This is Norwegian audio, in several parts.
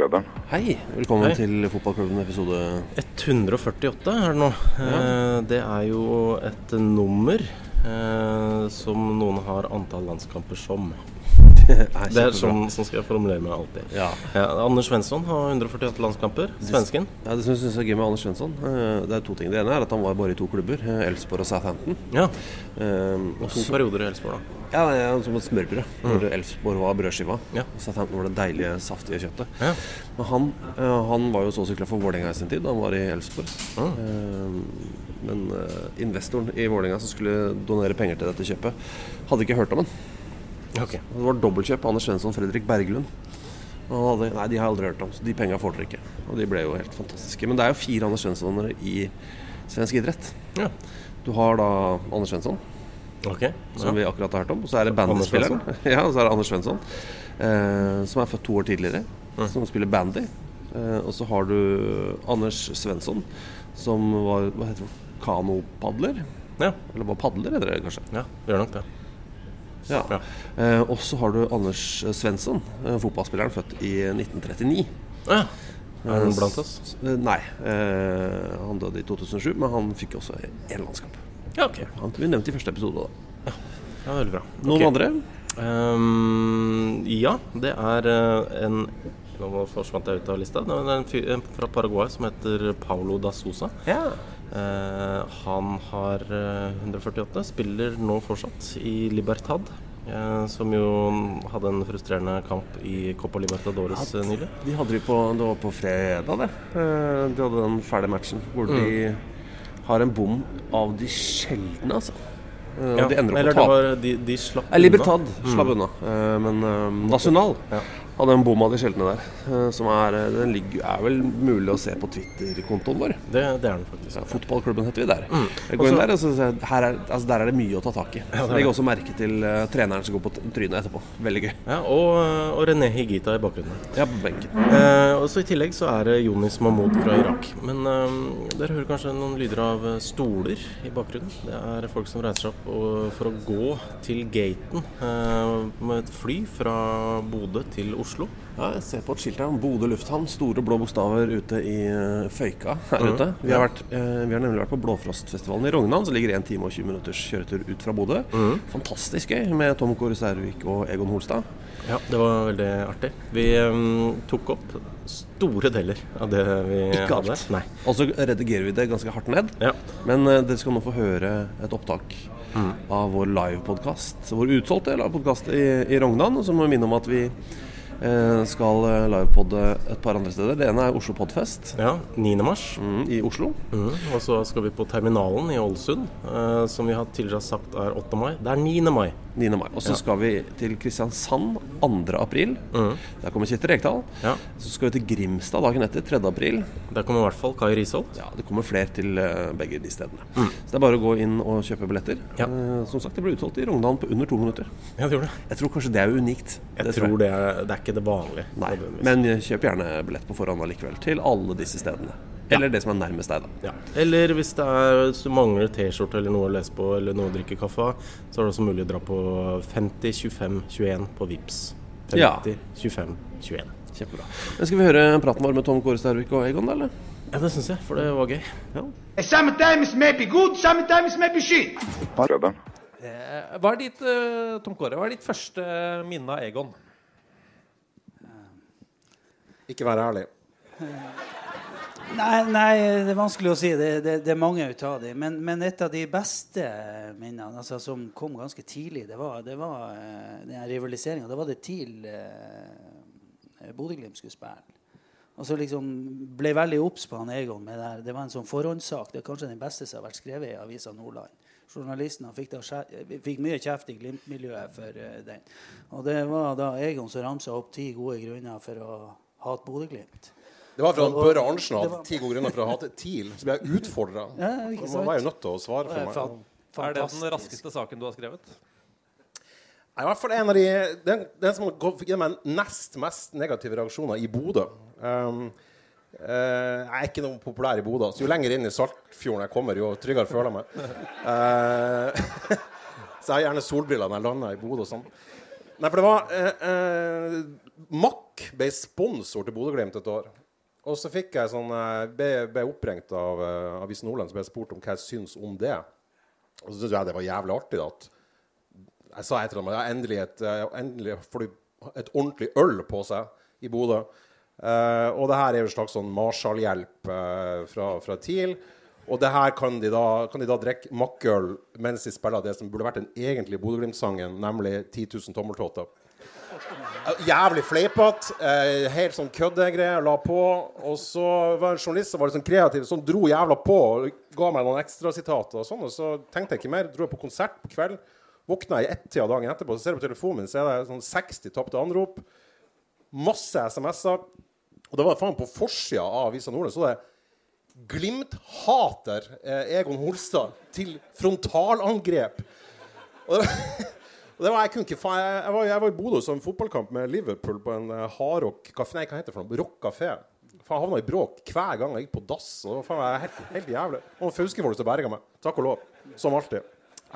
klubben. Hei, velkommen Hei. til Fotballklubben episode 148 er det nå. Ja. det er jo et nummer eh, som noen har antall landskamper som. er Det er sånn, sånn skal jeg formulere meg alltid. Ja. Ja, Anders Svensson har 148 landskamper. Svensken. Ja, det syns jeg er gøy med Anders Svensson. Eh, Det er to ting. Det ene er at han var bare i to klubber, eh, Elfsborg og Southampton. Ja. Eh, Og to perioder i Elsborg, da. Ja, det er som et smørbrød. Hvor Elsborg var brødskiva. Ja. Southampton var det deilige, saftige kjøttet. Ja. Men han, han var jo så sykla for Vålerenga i sin tid han var i Elfsborg. Eh, Men eh, investoren i Vålerenga som skulle donere penger til dette kjøpet, hadde ikke hørt om den. Okay. Det var dobbeltkjøp. Anders Svensson Fredrik Berglund. Han hadde, nei, de har jeg aldri hørt om, så de penga får dere ikke. Og de ble jo helt fantastiske. Men det er jo fire Anders Svenssonere i svensk idrett. Ja. Du har da Anders Svensson, Ok. som Ja. vi akkurat har hørt om. Og så er det bandyspilleren. Ja, og så er det Anders Svensson, eh, som er født to år tidligere. Som spiller bandy. Eh, og så har du Anders Svensson, som var hva heter det, kanopadler. ja. Eller bare padler, heter det kanskje. Ja, det gjør nok det. Ja. Ja. Eh, og så har du Anders Svensson, eh, fotballspilleren født i 1939. Ja. Er han blant oss? Eh, Nei, eh, han døde i 2007, men han fikk også én landskamp. Ja, ok. Han vi nevnte i første episode. da Ja, veldig bra. Noen okay. andre? Um, ja, det er eh, en Nå forsvant jeg ut av lista. Det er en fyr en fra Paraguay som heter Paulo da Sosa. Ja. Eh, han har eh, 148, spiller nå fortsatt i Libertad. eh, som jo hadde en frustrerende kamp i Copa Libertadores ja, nylig. De hadde de på, det var på fredag, det. Eh, De hadde den fæle matchen hvor de har en bom av de sjeldne, altså. Eh, Og Ja, de ender opp med tap. de, de slapp Eh, Libertad slapp unna, eh, men um, Nacional Ja. Hadde en bomma av de sjeldne der. eh, Som er, eh, den ligger, er vel mulig å se på Twitter-kontoen vår. Det, det er den faktisk. Ja, fotballklubben heter vi der. Mm. Jeg går inn der, og så er, altså der er det mye å ta tak i. Ja, er Legg også merke til uh, treneren som går på trynet etterpå. Veldig gøy. Ja, og, og René Higita i bakgrunnen. Ja, på benken. Eh, og så I tillegg så er det Jonis Mahmoud fra Irak. Men eh, dere hører kanskje noen lyder av stoler i bakgrunnen. Det er folk som reiser seg opp og, for å gå til gaten eh, med et fly fra Bodø til Oslo. Ja, jeg ser på et skilt her om Bodø lufthavn. Store blå bokstaver ute i eh, Føyka her ute. Vi har, vært, eh, vi har nemlig vært på Blåfrostfestivalen i Rognan, som ligger 1 time og 20 minutters kjøretur ut fra Bodø. Fantastisk gøy med Tom Kåre Særvik og Egon Holstad. Ja, Det var veldig artig. Vi um, tok opp store deler av det vi Ikke hadde. Nei. Og så redigerer vi det ganske hardt ned. Ja. Men uh, dere skal nå få høre et opptak av vår livepodkast. Vår utsolgte livepodkast i, i Rognan. Og så må vi minne om at vi skal eh, livepodde et par andre steder. Det ene er Oslo Podfest ja 9. mars. mm, i Oslo. Mm, Og så skal vi på Terminalen i Ålesund, eh, som vi har tidligere sagt er 8. mai. Det er 9. mai. 9. mai. Og så skal vi til Kristiansand 2. april. Mm. Der kommer Kjetil Rekdal. Ja. Så skal vi til Grimstad dagen etter, 3. april. Der kommer i hvert fall Kai Risholt. Ja, Det kommer flere til eh, begge de stedene. Så det er bare å gå inn og kjøpe billetter. Mm. Ja. Eh, som sagt, det ble utsolgt i Rognan på under to minutter. Jeg tror, det. Jeg tror kanskje det er unikt. Jeg Det tror det er, det er ikke det vanlige. Nei, men kjøp gjerne billett på forhånd allikevel. Til alle disse stedene. Eller det som er nærmest deg, da. ja. Eller hvis, det er, hvis du mangler T-skjorte eller noe å lese på, eller noe å drikke kaffe av, så er det også mulig å dra på 50 25 21 på VIPS 50 Ja. 25 21. Kjempebra. Men skal vi høre praten vår med Tom Kåre Stervik og Egon, da, eller? Ja, det syns jeg, for det var gøy. Sometimes maybe good, sometimes maybe shit. Hva er ditt, eh, Tom Kåre, hva er ditt første minne av Egon? Ikke være ærlig. Nei, nei, det er vanskelig å si. Det, det, det er mange av dem. Men, men, et av de beste minnene altså, som kom ganske tidlig, det var, det var uh, den rivaliseringa. Da var det TIL uh, Bodø-Glimt skulle spille. Og så liksom ble veldig obs på han Egon. med det, det var en sånn forhåndssak. Det er kanskje den beste som har vært skrevet i Avisa Nordland. Journalistene fikk, da, fikk mye kjeft i Glimt-miljøet for uh, den. Og det var da Egon som ramsa opp ti gode grunner for å hate Bodø-Glimt. Det var fra Børre Arntzen hadde ti gode grunner for å hate TIL. Så ble jeg utfordra. Ja, Man var jo nødt til å svare for meg. Er det den raskeste saken du har skrevet? Nei, I hvert fall en av de Den, den som fikk meg nest mest negative reaksjoner i Bodø. Um, uh, jeg er ikke noe populær i Bodø, så jo lenger inn i Saltfjorden jeg kommer, jo tryggere føler jeg meg. Uh, så jeg har gjerne solbriller når jeg lander i Bodø sånn. Nei, for det var uh, uh, Mack ble sponsor til Bodø-Glimt et år. Og så fikk jeg sånn, ble, ble oppringt av uh, Avisen Nordland, så ble spurt om hva jeg syns om det. Og så syntes jeg det var jævlig artig. da, Jeg sa etter dem at endelig, et, endelig får de et ordentlig øl på seg i Bodø. Uh, og det her er jo en slags sånn Marshall-hjelp uh, fra, fra, TIL. Og det her kan de da, kan de da drikke makkøl mens de spiller det som burde vært den egentlige Bodø-Glimt-sangen, nemlig 10 000 tommeltotter. Jævlig fleipete. Eh, helt sånn køddegreier. La på. Og så var en journalist som var litt sånn kreativ, som dro jævla på og ga meg noen ekstrasitater. Og sånn, og så tenkte jeg ikke mer. Dro jeg på konsert på kveld. Våkna i ett-tida dagen etterpå, så ser jeg på telefonen min, så er det sånn 60 tapte anrop. Masse SMS-er. Og det var faen på forsida av Avisa Nordland så det Glimt-hater eh, Egon Holstad til frontalangrep. Og det det var, jeg, kunne ikke, jeg, var, jeg var i Bodø som fotballkamp med Liverpool på en uh, hardrock kafé. Nei, hva heter det for noe? Rock kafé. Jeg havna i bråk hver gang jeg gikk på dass. Og det var helt, helt jævlig. Og Fauske-folk som berga meg. Takk og lov. Som alltid.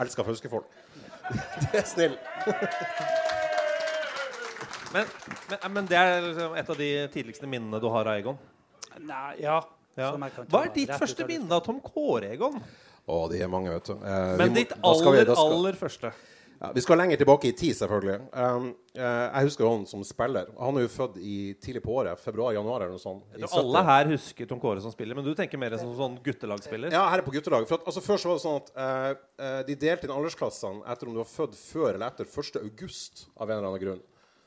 Elsker Fauske-folk. det er snill. men, men, men, det er liksom et av de tidligste minnene du har av Egon? Nei, ja. ja. Hva er ditt første minne av Tom Kåre, Egon? Å, de er mange, vet du. Eh, men må, ditt aller, vi, skal... aller første? Ja, vi skal lenger tilbake i tid, selvfølgelig. Um, uh, jeg husker han som spiller. Han er jo født i, tidlig på året. Februar-januar eller noe sånt. alle her husker Tom Kåre som spiller, men du tenker mer som sånn guttelagspiller? Ja, her er på guttelag. For at, altså, før så var det sånn at uh, de delte inn aldersklassene etter om du var født før eller etter 1. august av en eller annen grunn.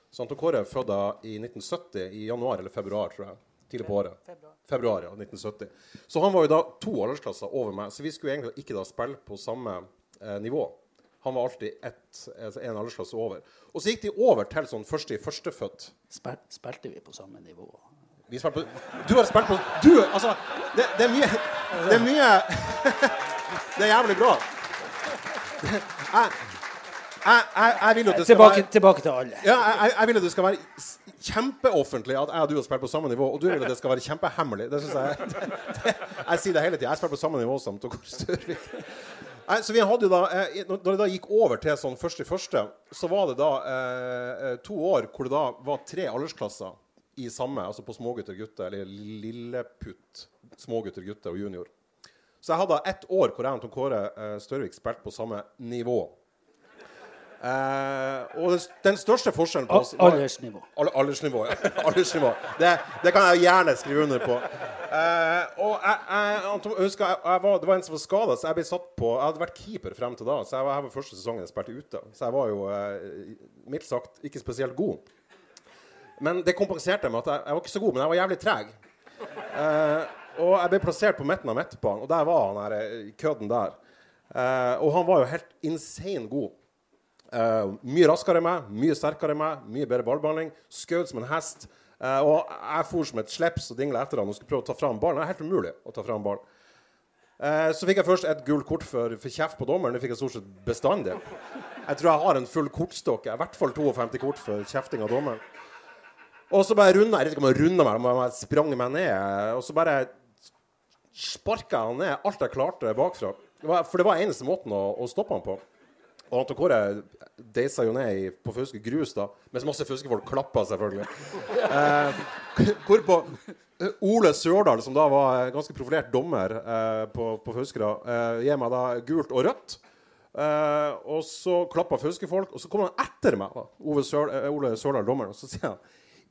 Så Tom Kåre er født i 1970, i januar eller februar, tror jeg. Tidlig på året. Februar. Februar, ja. 1970. Så han var jo da to aldersklasser over meg, så vi skulle egentlig ikke da spille på samme uh, nivå. Han var alltid ett, altså en aldersklasse over. Og så gikk de over til sånn første i førstefødt. Spil, spilte vi på samme nivå? Vi på, du har spilt på Du, altså Det, det er mye Det er mye Det er jævlig bra. Jeg, jeg, jeg, jeg vil at det skal tilbake, være Tilbake til alle. Ja, jeg, vil at det skal være kjempeoffentlig at jeg og du har spilt på samme nivå, og du vil at det skal være kjempehemmelig. Det synes jeg det, Jeg sier det hele tida. Jeg spiller på samme nivå som Tor Størvik. Nei, så vi hadde jo da, eh, Når det da gikk over til sånn første i første, så var det da eh, eh, to år hvor det da var tre aldersklasser i samme, altså på smågutter, og gutter, eller lilleputt, smågutter, gutter og junior. Så jeg hadde ett år hvor jeg og Tom Kåre eh, Størvik spilte på samme nivå. Eh, og den største forskjellen på Aldersnivå. Aldersnivå, ja. aldersnivå. Det, det, kan jeg gjerne skrive under på. Eh, og jeg, jeg, husker, jeg, var, Det var en som var skada, så jeg ble satt på Jeg hadde vært keeper frem til da, så jeg var var første sesongen jeg spilte ute. Så jeg var jo eh, mildt sagt ikke spesielt god. Men det kompenserte med at jeg, jeg var ikke så god, men jeg var jævlig treg. Eh, og jeg ble plassert på midten av midtbanen, og der var han her, eh, kødden der. Eh, og han var jo helt insane god. Uh, mye raskere enn meg, mye sterkere enn meg, mye bedre ballbehandling. Skjøt som en hest. Uh, og jeg for som et slips og dingla etter han og skulle prøve å ta fram ballen. Det er helt umulig å ta fram ballen. Uh, så fikk jeg først et gult kort for, for kjeft på dommeren. Det fikk jeg stort sett bestandig. Jeg tror jeg har en full kortstokk. I hvert fall 52 kort for kjefting av dommeren. Og så bare runda jeg vet ikke om jeg runda meg, men jeg sprang meg ned. Og så bare sparka jeg han ned alt jeg klarte bakfra. For det var eneste måten å, å stoppe han på. Og Anton Kåre deisa jo ned på Fauske grus, da, mens masse fuskefolk klappa, selvfølgelig. Eh, hvorpå eh, Ole Sørdal, som da var ganske profilert dommer eh, på, på Fauskera, eh, gir meg da gult og rødt. Eh, og så klappa Fauske-folk, og så kommer han etter meg, da, Sør, eh, Ole Sørdal, dommeren, og så sier han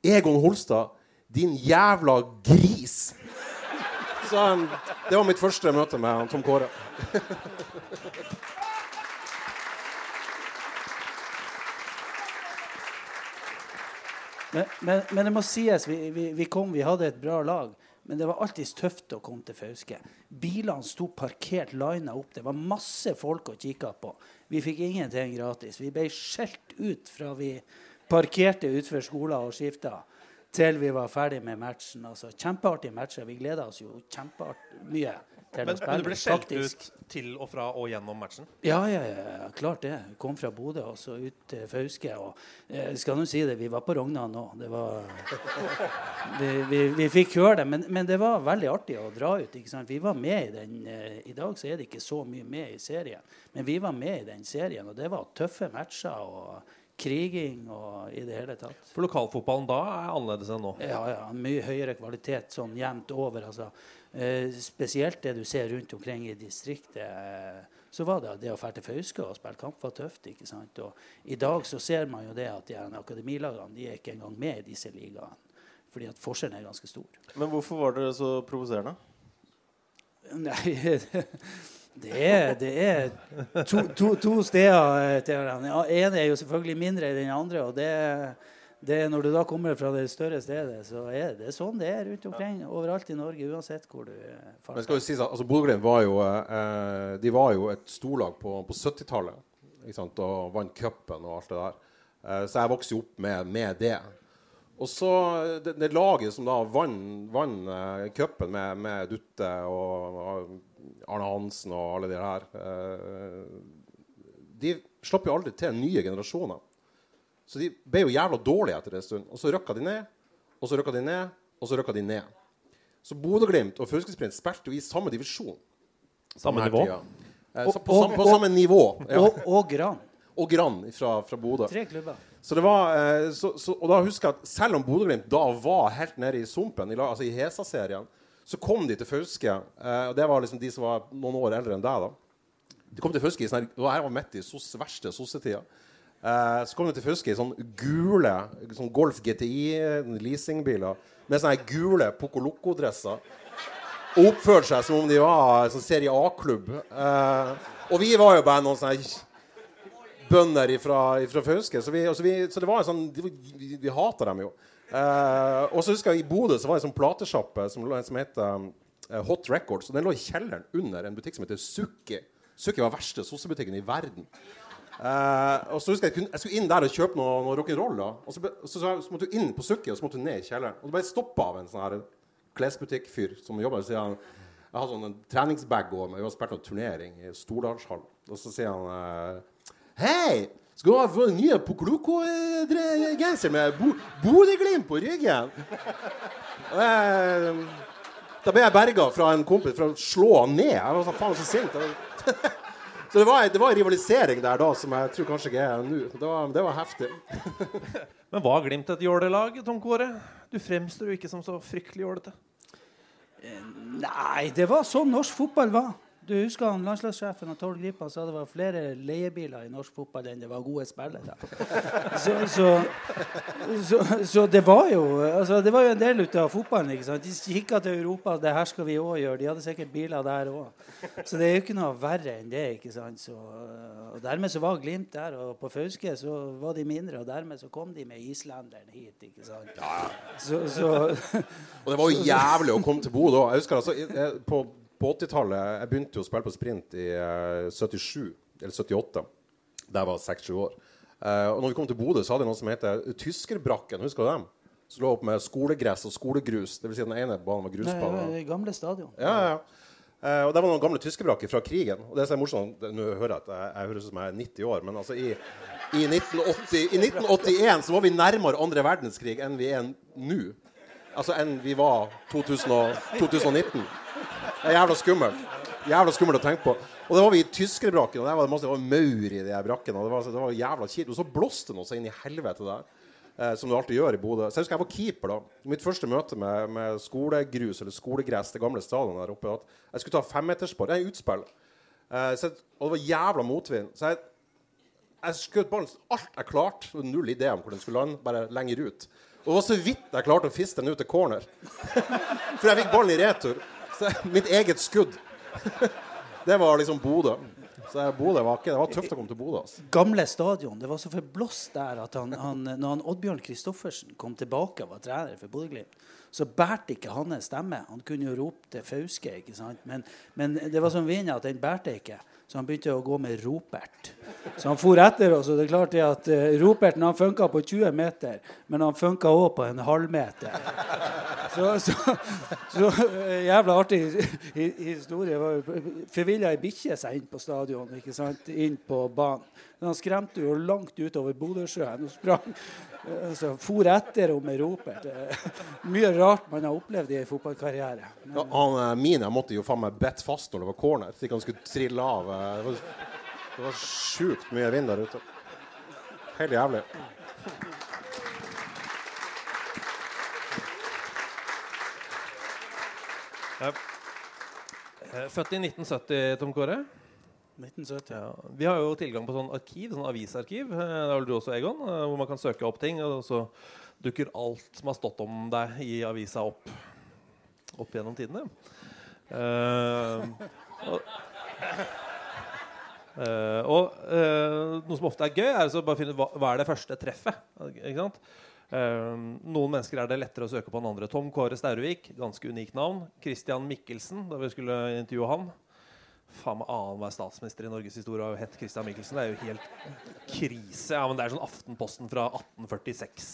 Egon Holstad, 'Din jævla gris'. Så det var mitt første møte med Tom Kåre. Men, men, men det må sies, vi, vi, vi kom, vi hadde et bra lag. Men det var alltid tøft å komme til Fauske. Bilene sto parkert lina opp. Det var masse folk å kikke på. Vi fikk ingenting gratis. Vi ble skjelt ut fra vi parkerte utenfor skolen og skifta, til vi var ferdig med matchen. Altså, kjempeartige matcher. Vi gleda oss jo kjempemye til Men, å spille. men du ble skjelt faktisk. ut til og fra og gjennom matchen? Ja, ja, ja, klart det. Kom fra Bodø og så ut til Fauske. Og eh, skal nå si det, vi var på Rognan nå. Det var Vi, vi, vi fikk høre det, men, men det var veldig artig å dra ut. Vi var med i den eh, I dag så er det ikke så mye med i serien, men vi var med i den serien, og det var tøffe matcher og kriging og i det hele tatt. For lokalfotballen da er annerledes enn nå? Ja, ja. Mye høyere kvalitet sånn jevnt over. altså. Eh, spesielt det du ser rundt omkring i distriktet. eh, så var det det å dra til Fauske og spille kamp var tøft. ikke sant? Og I dag så ser man jo det at de akademilagene de er ikke engang med i disse ligaene. Fordi at forskjellen er ganske stor. Men hvorfor var det så provoserende? Nei, det er, det er to, to, to steder eh, til hverandre. Den ene er jo selvfølgelig mindre enn den andre. og det, det Når du da kommer fra det større stedet, så er det sånn det er rundt omkring overalt i Norge. Uansett hvor du farter. Men skal jo sies at altså, Bodø-Glimt var jo eh, De var jo et storlag på, på 70-tallet og vant cupen og alt det der. Eh, så jeg vokste jo opp med, med det. Og så det, det laget som da vant vann, eh, cupen med, med Dutte og, og Arne Hansen og alle de her eh, De slapp jo aldri til nye generasjoner. Så de ble jo jævla dårlige etter en stund. Og så røkka de ned, og så røkka de ned, og så røkka de ned. Så Bodø-Glimt og Fylkesprint spilte jo i samme divisjon. Samme nivå? Eh, så på, og- samme, på og- samme nivå. Ja. Og, og Gran. Og Gran fra, fra Bodø. Tre klubber. Så det var, eh, så, så, og da husker jeg at selv om Bodø-Glimt da var helt nede i sumpen, i, altså i Hesa-serien, så kom de til Fauske. Eh, og det var liksom de som var noen år eldre enn deg. da. De kom til Fauske i sånn her, og jeg var midt i sos, verste sossetida. Eh, så kom du til Fuske i sånn gule sånn Golf GTI-leasingbiler med sånne gule Poco Loco-dresser. Oppførte seg som om de var en sånn Serie A-klubb. Eh, og vi var jo bare noen sånne bønder fra Fauske. Så, vi, vi, så det var en sånn de, Vi, vi hata dem jo. Eh, og så husker jeg i Bodø så var det en sånn platesjappe som, som heter um, Hot Records. Og den lå i kjelleren under en butikk som heter Sukki. Sukki var verste sossebutikken i verden. Eh, og så husker Jeg jeg skulle inn der og kjøpe noe, noe rock'n'roll. Og så, så, så, så måtte du inn på Sukki, og så måtte du ned i kjelleren. Og så ble jeg stoppa av en sånn her klesbutikkfyr som jobba. Sier han Jeg hadde sånn en treningsbag over meg. Vi har spilt turnering i Stordalshall. Og så sier han eh, Hei! Skal du ha fått en ny Pocoloko-genser med Bo Bodø-Glimt på ryggen? Eh, da ble jeg berga fra en kompis fra å slå han ned. Jeg var så faen så sint. Så det var, det var en rivalisering der da som jeg tror kanskje ikke er nå. Det det var heftig. Men var Glimt et jålelag, Tom Kåre? Du fremstår jo ikke som så fryktelig jålete. Nei, det var sånn norsk fotball var. Du husker han landslagssjefen og Tord Gripa sa det var flere leiebiler i norsk fotball enn det var gode spillere. Så, så, så, så det var jo altså, Det var jo en del ut av fotballen. ikke sant? De kikka til Europa. Det her skal vi òg gjøre. De hadde sikkert biler der òg. Så det er jo ikke noe verre enn det. ikke sant? Så, og Dermed så var Glimt der, og på Fauske så var de mindre. Og dermed så kom de med islenderen hit. ikke sant? Så, så Og det var jo jævlig å komme til Bodø òg. Jeg husker altså, jeg- på, på 80-tallet Jeg begynte jo å spille på sprint i eh, 77, eller 78. Da jeg var 6-7 år. Uh, og når vi kom til Bodø, så hadde de noe som heter Tyskerbrakken. Husker du dem? Som lå opp med skolegress og skolegrus. Det vil si den ene banen var Nei, grusbane. det gamle stadion. Ja, ja, ja. Eh, og det var noen gamle tyskerbrakker fra krigen. Og det som er morsomt, Nå hører jeg at jeg, jeg høres ut som jeg er 90 år, men altså i, i, 1980, i 1981 så var vi nærmere andre verdenskrig enn vi er nå. Altså enn vi var 2000 og, 2019. Det er jævla skummelt. Jævla skummelt å tenke på. Og det var vi i tyskerbrakken, og der var det masse det var maur i de brakkene. Det var, det var jævla kjipt. Og så blåste det seg inn i helvete der. Eh, som du alltid gjør i Bodø. Så jeg husker jeg var keeper da. Mitt første møte med, med skolegrus eller skolegress, det gamle stadionet der oppe, at jeg skulle ta femmeterspar. Det er utspill. Eh, så, og det var jævla motvind. Så jeg, jeg skjøt ballen alt jeg klarte. Null idé om hvor den skulle lande, bare lenger ut. Og det var så vidt jeg klarte å fiste den ut til corner. For jeg fikk ballen i retur. Mitt eget skudd. Det var liksom Bodø. Så Bodø var ikke, det var tøft å komme til Bodø. Altså. Gamle stadion. Det var så forblåst der at han, han, når han Oddbjørn Kristoffersen kom tilbake og var trener for Bodø-Glimt, så bærte ikke hans stemme. Han kunne jo rope til Fauske, ikke sant? Men, men det var sånn vind at den bærte ikke. Så han begynte å gå med ropert. Så han for etter oss. Og det er klart det at uh, roperten funka på 20 meter, men han funka òg på en halvmeter. Så, så, så uh, jævla artig hi- historie. Forvilla ei bikkje seg inn på stadion, ikke sant? inn på banen. Men han skremte jo langt utover Bodøsjøen og sprang. uh, Så for etter henne med ropert. Uh, Mye rart man har opplevd i en fotballkarriere. Men, Ja, han, eh, Mine måtte jo faen meg bitt fast når det var corner, så han skulle trille av. eh, Det var, det var sjukt mye vind der ute. Helt jævlig. Eh, Født i 1970, Tom Kåre. 1970. Ja, vi har jo tilgang på sånn arkiv, sånn avisarkiv. eh, Det har vel du også, Egon. eh, Hvor man kan søke opp ting, og så dukker alt som har stått om deg i avisa opp opp gjennom tidene. Uh, og uh, og uh, noe som ofte er gøy, er å bare finne ut hva, hva er det første treffet. Ikke sant? Eh, noen mennesker er det lettere å søke på enn andre. Tom Kåre Staurvik, ganske unikt navn. Christian Mikkelsen, da vi skulle intervjue han. Faen meg annenhver statsminister i Norges historie har jo hett Christian Mikkelsen. Det er jo helt krise. Ja, men Det er sånn Aftenposten fra 1846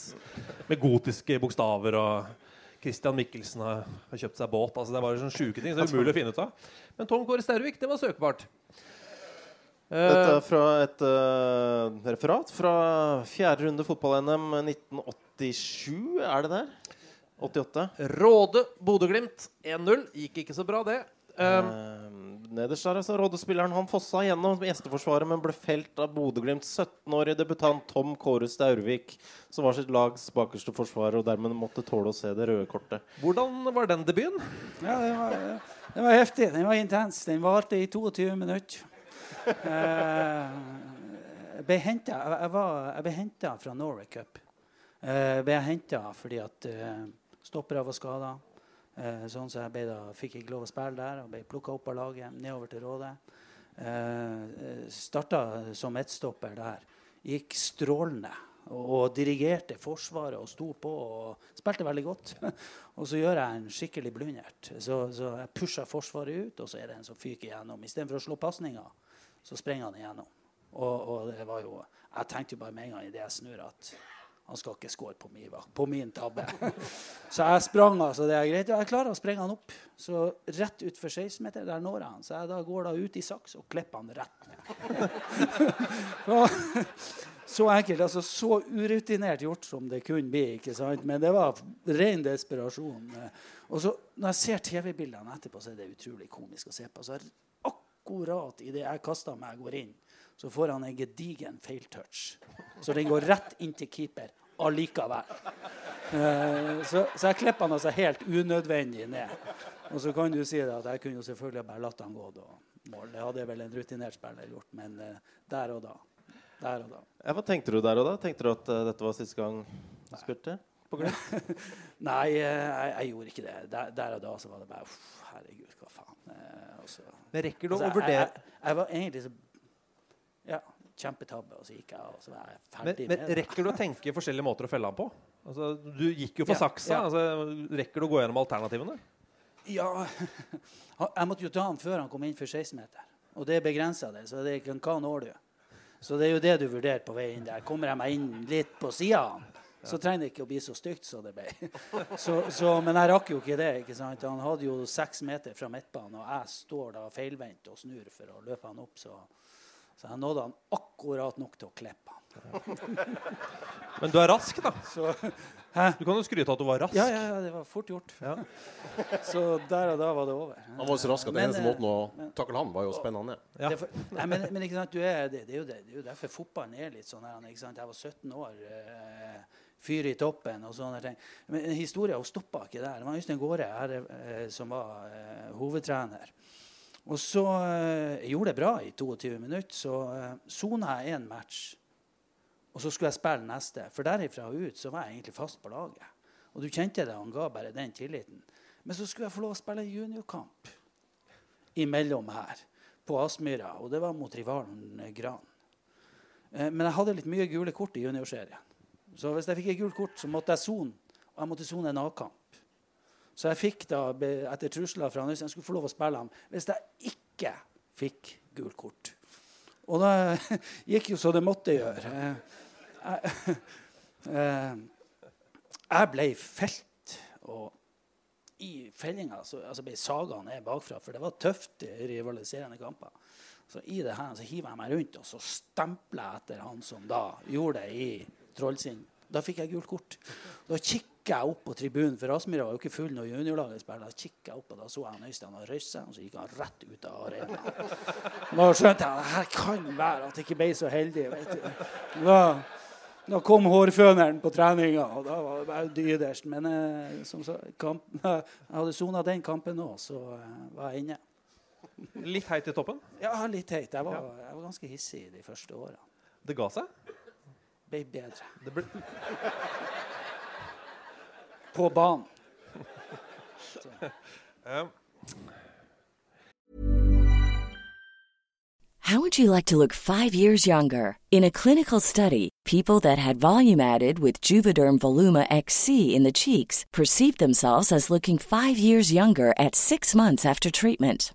med gotiske bokstaver og Christian Mikkelsen har, kjøpt seg båt. Altså Det var bare sånne sjuke ting. Så det er umulig å finne ut av. Men Tom Kåre Staurvik, det var søkbart. Eh, Dette er fra et uh, referat fra fjerde runde fotball-NM 1987, er det der? 88? Råde Bodø-Glimt 1-0. Gikk ikke så bra, det. Um, uh, nederst der altså Rådespilleren han fossa gjennom gjesteforsvaret, men ble felt av Bodø-Glimts 17-årige debutant Tom Kåre Staurvik, som var sitt lags bakerste forsvarer og dermed måtte tåle å se det røde kortet. hvordan var den debuten? Ja, den var, var heftig. Den var intens. Den varte i 22 minutter. Eh, jeg ble henta ble fra Norway Cup. Eh, ble jeg henta fordi at uh, stoppere var skada. Eh, sånn så jeg ble da, fikk ikke lov å spille der og ble plukka opp av laget nedover til Råde. Uh, Starta som midtstopper der. Gikk strålende. Og, dirigerte Forsvaret og sto på og spilte veldig godt. og så gjør jeg en skikkelig blundert. Så, så jeg pusher Forsvaret ut, og så er det en som fyker igjennom. Istedenfor å slå pasninga, så sprenger han igjennom. Og, og det var jo Jeg tenkte jo bare med en gang idet jeg snur, at han skal ikke score på min, på min tabbe. så jeg sprang, altså. Det er greit. Og jeg klarer å sprenge han opp. Så rett utfor 16-meter, der når jeg han. Så jeg da går da ut i saks og klipper han rett ned. Så enkelt. altså Så urutinert gjort som det kunne bli. ikke sant? Men det var ren desperasjon. Og så Når jeg ser TV-bildene etterpå, så er det utrolig komisk å se på. Så akkurat idet jeg kaster meg går inn, så får han en gedigen feiltouch. Så den går rett inn til keeper allikevel. Eh, så, så jeg klipper han altså helt unødvendig ned. Og så kan du si at jeg kunne jo selvfølgelig bare latt han gå da. Mål. Det hadde vel en rutinert spiller gjort, men eh, der og da. Der og da. Ja, hva tenkte du der og da? Tenkte du at uh, dette var siste gang du spilte? Nei, jeg, jeg gjorde ikke det. Der, der og da så var det bare uff, Herregud, hva faen. Eh, og så- Men rekker du Altså, å vurdere Jeg, jeg, jeg var egentlig så Ja, kjempetabbe, og så gikk jeg, og så var jeg men, ferdig men med det. rekker du å tenke forskjellige måter å felle han på? Altså, du gikk jo for Ja, saksa. ja. Altså, rekker du å gå gjennom alternativene? Ja, jeg måtte jo ta han før han kom inn for 16-meter. Og det begrensa det. Så det hva når du? Så det er jo det du vurderer på vei inn der. Kommer jeg meg inn litt på sida av han, så trenger det ikke å bli så stygt som det ble. Så, så, men jeg rakk jo ikke det. ikke sant? Han hadde jo seks meter fra midtbanen, og jeg står da feilvendt og snur for å løpe han opp. Så, så jeg nådde han akkurat nok til å klippe han. Men du er rask, da. Så, Du kan jo skryte av at du var rask. ja, ja, ja, det var fort gjort. Så der og da var det over. Han var så rask at Men, eneste eh, måten å takle han var jo å spenne han ned. Ja. Det for, nei, men, men ikke sant, du er, det, det, er jo det, det er jo derfor fotballen er litt sånn. her, Ikke sant? Jeg var 17 år, eh, fyr i toppen og sånne ting. Men historien stoppa ikke der. Det var Øystein Gårde eh, som var eh, hovedtrener. Og så eh, jeg gjorde det bra i 22 minutter. Så eh, sona jeg én match. Og så skulle jeg spille neste. For derifra og ut så var jeg egentlig fast på laget. Og du kjente det, han ga bare den tilliten. Men så skulle jeg få lov å spille juniorkamp imellom her, på Aspmyra. Og det var mot rivalen Gran. Eh, men jeg hadde litt mye gule kort i juniorserien. Så hvis jeg fikk et gult kort, så måtte jeg sone. Og jeg måtte sone en A-kamp. Så jeg fikk da, etter trusler fra han, jeg skulle få lov å spille ham hvis jeg ikke fikk gult kort. Og da gikk jo så det måtte gjøre. Jeg, Jeg, eh, jeg ble felt, og i fellinga så altså ble saga ned bakfra, for det var tøft i rivaliserende kamper. Så i det her så hiver jeg meg rundt og så stempler jeg etter han som da gjorde det i Trollsinn. Da fikk jeg gult kort. Da kikka jeg opp på tribunen, for Aspmyra var jo ikke full når juniorlaget spilte. Da kikket jeg opp, og da så jeg Øystein og røyste seg, og så gikk han rett ut av arenaen. Da skjønte jeg at her kan være at jeg ikke ble så heldig. vet du. Da, da kom hårføneren på treninga, og da var det bare dyderst. Men eh, som sa, kamp, jeg hadde sona den kampen òg, så eh, var jeg inne. Litt heit i toppen. Ja, litt heit. Jeg var, jeg var ganske hissig de første åra. Det ga seg. Ble bedre. Det ble... På banen. Ja. How would you like to look five years younger? In a clinical study, people that had volume added with Juvederm Voluma XC in the cheeks perceived themselves as looking five years younger at six months after treatment.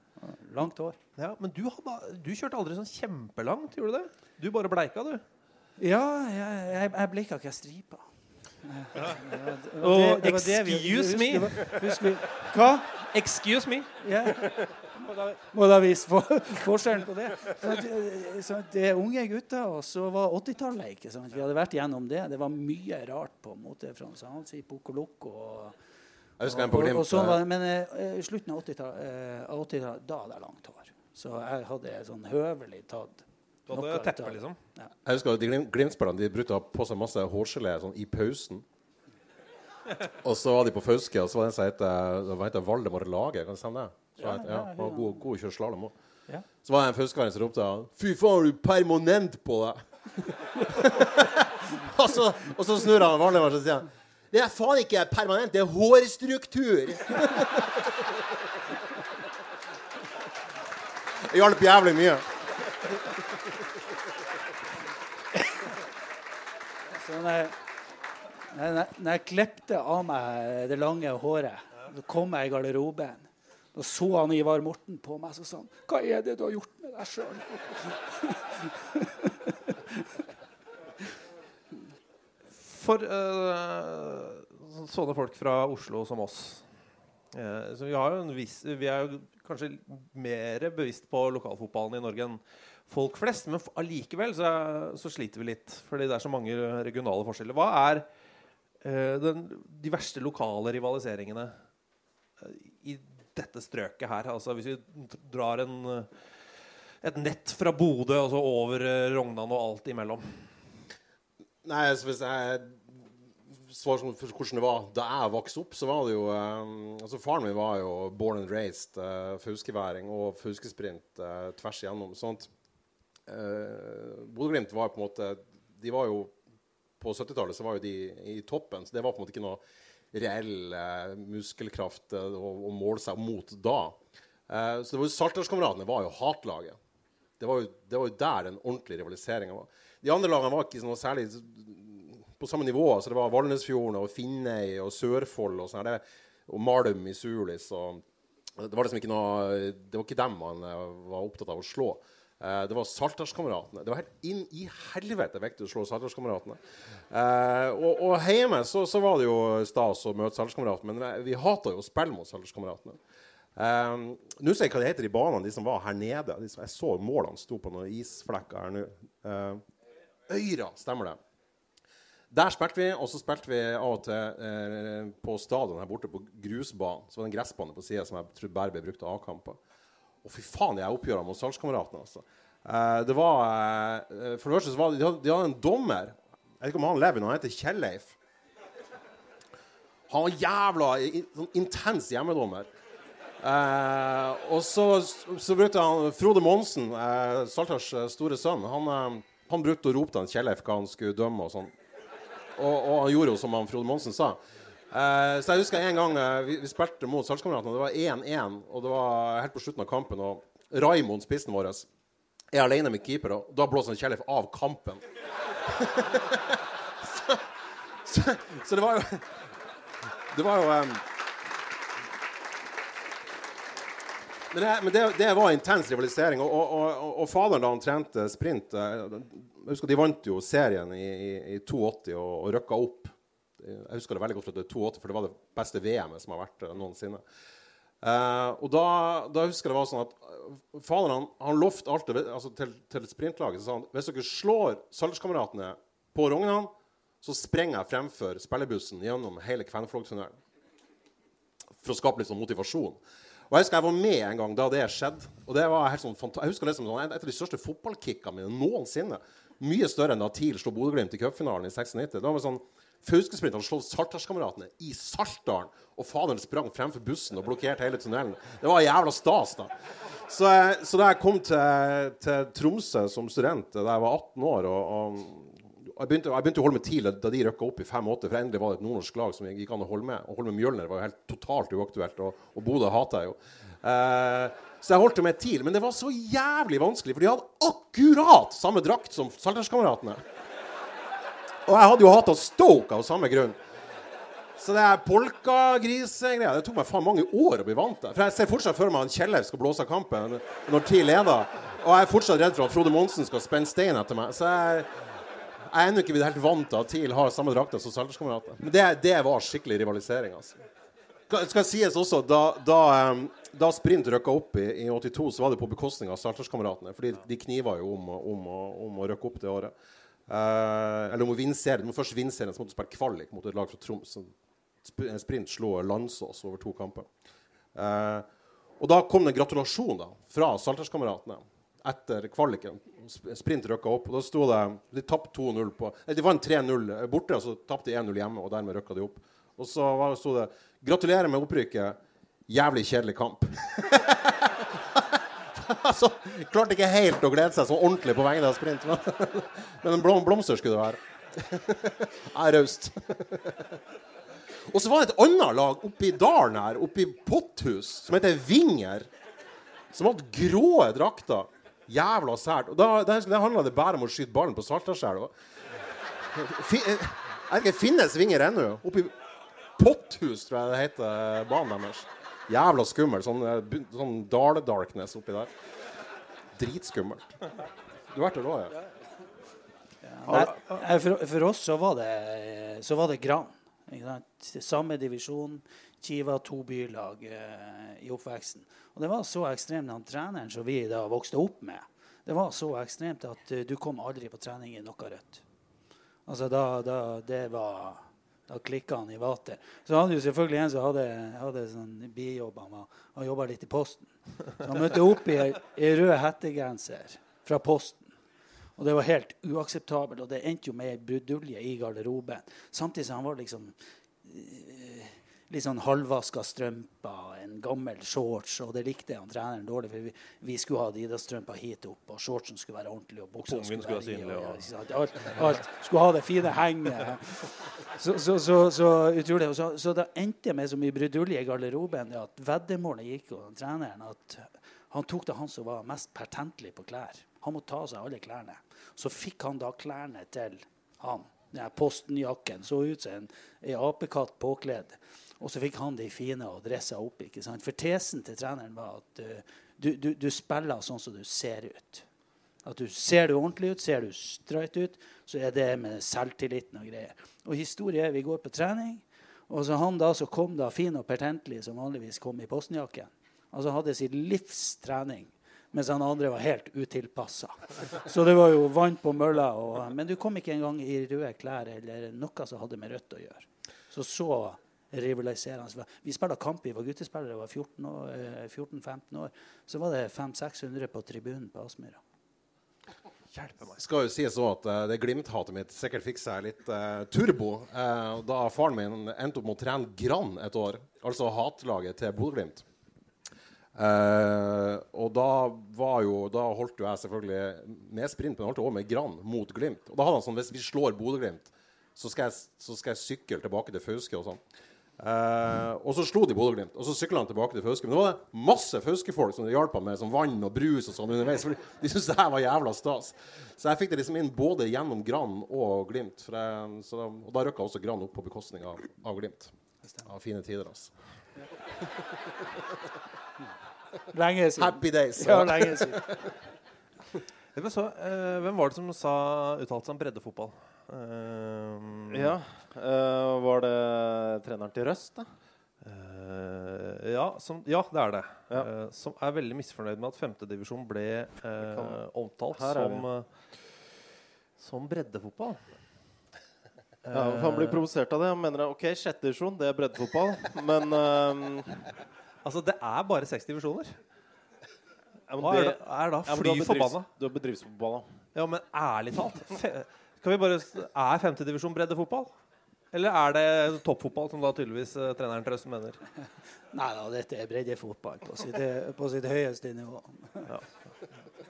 Langt hår. Ja, Men du, hadde, du kjørte aldri sånn kjempelangt, gjorde du det? Du bare bleika, du. Ja, jeg, jeg, jeg bleika ikke stripa. Og excuse me. Husk Hva? Excuse me. Ja. Må da- Må da vise for, forskjellen på det. Så eh, så det er unge gutter, og så var 80-tallet? Vi hadde vært gjennom det. Det var mye rart på motefronten. Han sier Pokoloko og Jeg husker en på og- Glimt, og sånn var det. Men eh, i slutten av 80-tallet uh, 80-tallet, da hadde jeg langt hår. Så jeg hadde sånn høvelig tatt Du hadde teppe, liksom? Ja. Jeg husker at de Glim- Glimt-spillerne de brukte å ha på seg masse hårgelé sånn, i pausen. Og så var de på Fauske, og så var det en som het, heter Valdemar Lage. Kan det stemme det? Så, Ja, ja, ja, var god, god å kjøre slalåm òg. Ja. Så var det en Fauskevær som ropte Fy faen, har du permanent på deg? og, så, og så snur han Valdemar og sier Det er faen ikke permanent, det er hårstruktur. Det hjalp jævlig mye. Så når jeg, når jeg, klepte av meg det lange håret, så kom jeg i garderoben. Da så han Ivar Morten på meg så sa han, 'Hva er det du har gjort med deg sjøl?' For uh, sånne folk fra Oslo som oss Uh, så vi, viss, vi er jo kanskje mer bevisst på lokalfotballen i Norge enn folk flest. Men allikevel så, så sliter vi litt, fordi det er så mange regionale forskjeller. Hva er uh, den, de verste lokale rivaliseringene eh, i dette strøket her? Altså Hvis vi drar en, eh, et nett fra Bodø og så over eh, Rognan og alt imellom. Nei, altså hvis jeg svarer for hvordan det var da jeg vokste opp, så var det jo eh, altså Faren min var jo born and raised uh, fauskiværing og fauskesprint eh, tvers igjennom. sånt. uh, Bodø-Glimt var på en måte De var jo På 70-tallet så var jo de i toppen, så det var på en måte ikke noe reell eh, muskelkraft eh, å, å måle seg mot da. Så det var jo Saltdalskameratene var jo hatlaget. Det var, jo, det var jo der den ordentlige rivaliseringa var. De andre lagene var ikke noe særlig på samme nivå. Så det var Valnesfjorden og Finnøy og Sørfold og sånn. Og Malm i Sulis. Og det var liksom ikke noe Det var ikke dem man eh, var opptatt av å slå. Uh, det var Saltdalskameratene. Det var helt inn i helvete viktig å slå Saltdalskameratene. Uh, og, og hjemme så, så var det jo stas å møte Saltdalskameratene, men vi hata jo å spille mot Saltdalskameratene. Uh, nå ser jeg hva det heter i banene, de som var her nede. De som, jeg så målene sto på noen isflekker her nå. Øyra, stemmer det. Der spilte vi, og så spilte vi av og til eh, på stadion her borte på grusbanen. Så var det en gressbane på sida som jeg tror bare ble brukt av A-kamper. Og fy faen, de oppgjørene mot Salgskameratene, altså. Eh, det var eh, For det første så var de, hadde, de hadde en dommer. Jeg vet ikke om han lever nå, han heter Kjelleif. Han var jævla sånn intens hjemmedommer. Eh, og så, så brukte han Frode Monsen, eh, Saltars eh, store sønn, han, eh, han brukte å rope til Kjellef hva han skulle dømme og sånn. Og, og han gjorde jo som han Frode Monsen sa. Eh, så jeg husker en gang eh, vi, vi spilte mot Salgskameratene. Det var 1-1, og det var helt på slutten av kampen. Og Raimond, spissen vår, er alene med keeper, og da blåser Kjellef av kampen. så, så, så det var jo Det var jo eh, Men, det, men det, det var intens rivalisering. Og, og, og, og faderen, da han trente sprint eh, jeg husker De vant jo serien i, i, i 82 og, og røkka opp. Jeg husker det veldig godt, for det, er 82, for det var det beste VM-et som har vært eh, noensinne. Uh, og da, da husker jeg det var sånn at faderen han, han lovte alltid altså til, til sprintlaget så sa han, hvis dere slår Salderskameratene på Rognan, så sprenger jeg fremfor spillebussen gjennom hele Kvenflogtunnelen. For å skape litt sånn motivasjon. Og Jeg husker jeg var med en gang da det skjedde. Og det var helt sånn Jeg husker det som sånn, et av de største fotballkickene mine noensinne. Mye større enn da TIL slo Bodø-Glimt i cupfinalen i 96. Det var sånn Fauskesprint hadde slått Saltdalskameratene i Saltdalen, og faderen sprang fremfor bussen og blokkerte hele tunnelen. Det var jævla stas, da. Så, så da jeg kom til, til Tromsø som student da jeg var 18 år og, og jeg begynte, jeg begynte å holde med TIL da de røkka opp i 5-8. for endelig var det et nordnorsk lag som gikk an å holde med. Å holde med Mjølner var jo helt totalt uaktuelt, og, og Bodø hata jeg jo. Eh, så jeg holdt med TIL, men det var så jævlig vanskelig, for de hadde akkurat samme drakt som Salterskameratene. Og jeg hadde jo hata Stoke av samme grunn. Så det er polkagrisegreia. Det tok meg faen mange år å bli vant til. For jeg ser fortsatt for meg at Kjeller skal blåse av kampen når TIL leder. Og jeg er fortsatt redd for at Frode Monsen skal spenne stein etter meg. Så jeg, jeg er ennå ikke helt vant til at TIL har samme drakter som Salterskamerater. Men det, det var skikkelig rivalisering, altså. Skal- Skal sies også, da, da, da Sprint røkka opp i, i 82, så var det på bekostning av Salterskameratene. Fordi de kniva jo om, om, om å røkke opp det året. Eh, eller om å vinne serien. Må først vinne serien, så måtte du spille kvalik mot et lag fra Troms. Sprint slo Landsås over to kamper. Eh, og da kom det en gratulasjon da, fra Salterskameratene etter kvaliken. Sprint røkka opp. og Da sto det De tapte 2-0 på eller de vant 3-0 borte, og så tapte de 1-0 hjemme, og dermed røkka de opp. Og så sto det 'Gratulerer med opprykket. Jævlig kjedelig kamp'. altså, klarte ikke helt å glede seg så ordentlig på vegne av Sprint. Men, men en blom, blomster skulle det være. Jeg raust. Og så var det et annet lag oppi dalen her, oppi Potthus, som heter Vinger. Som hadde grå drakter. Jævla sært. Og da, det handla det bare om å skyte ballen på. Fi, eh, Finnes Vinger ennå? Oppi Potthus, tror jeg det heter banen deres. Jævla skummel. Sånn, eh, sånn dale-darkness oppi der. Dritskummelt. Du har vært der òg, ja? Nei, for, for oss så var det, så var det Gran. Samme divisjon. Kiva to bylag eh, i oppveksten. Og det var så ekstremt, at treneren som vi da vokste opp med, det var så ekstremt at eh, du kom aldri på trening i noe rødt. Altså da, da det var da klikka han i vater. Så hadde jo selvfølgelig en som hadde, hadde sånn bijobb. Han, var- han jobba litt i Posten. Så han møtte opp i ei rød hettegenser fra Posten. Og det var helt uakseptabelt. Og det endte jo med ei brudulje i garderoben. Samtidig som han var liksom eh, litt sånn halvvaska strømper, en gammel shorts, og det likte han treneren dårlig. For vi, vi skulle ha Adidas-strømper hit opp, og shortsen skulle være ordentlig, og buksa skulle skulle være synlig, og, ikke alt, alt. Skulle ha det fine henget. Så, så, så, så utrolig. Og Så, så da endte med så mye brudulje i garderoben at veddemålet gikk og treneren at han tok det han som var mest pertentlig på klær. Han måtte ta av seg alle klærne. Så fikk han da klærne til han. Den Postenjakken så ut som en, en apekatt påkledd. Og så fikk han de fine og dressa opp. ikke sant? For tesen til treneren var at uh, du, du, du spiller sånn som du ser ut. At du Ser du ordentlig ut, ser du streit ut, så er det med selvtilliten og greier. Og historie er vi går på trening, og så han da som kom da fin og pertentlig, som vanligvis kom i Postenjakken, altså hadde sitt livs trening, mens han andre var helt utilpassa. Så det var jo vann på mølla. Og, men du kom ikke engang i røde klær eller noe som hadde med rødt å gjøre. Så så rivaliserende. Vi spilte kamp, vi var guttespillere, var 14 år, eh, 14-15 år. Så var det 500-600 på tribunen på Aspmyra. skal jo sies også at uh, det Glimt-hatet mitt sikkert fikk seg litt uh, turbo uh, da faren min endte opp med å trene grann et år. Altså hatlaget til Bodø-Glimt. Uh, og da var jo Da holdt jo jeg selvfølgelig med sprint, men holdt også med grann mot Glimt. Og da hadde han sånn hvis vi slår Bodø-Glimt, så, så skal jeg sykle tilbake til Fauske og sånn. Eh, og så slo de Bodø-Glimt, og så sykla han tilbake til Fauske. Men da var det masse Fauske-folk som hjalp ham med som vann og brus og sånn underveis. For de syntes det her var jævla stas. Så jeg fikk det liksom inn både gjennom Gran og Glimt. For jeg, så, og da røkka også Gran opp på bekostning av, av Glimt. Av fine tider, altså. Lenge siden. Happy days. Ja, lenge siden. Så, eh, hvem var det som sa, uttalte seg om breddefotball? Eh, Ja. Uh, var det treneren til Røst, da? Uh, ja, som, ja, det er det. Eh, som er veldig misfornøyd med at femtedivisjon ble omtalt er som, som breddefotball. Ja, han blir provosert av det. Han mener OK, sjette divisjon, det er breddefotball, men ehm, Altså, det er bare seks divisjoner. ja, men Hva er, det- da, er da fly ja, forbanna? Du har bedriftsfotball, da. Ja, men ærlig talt Skal vi bare Er femtedivisjon breddefotball? Eller er det toppfotball, som da tydeligvis uh, treneren Trøsten mener? Nei da, dette er breddefotball på sitt, på sitt høyeste nivå.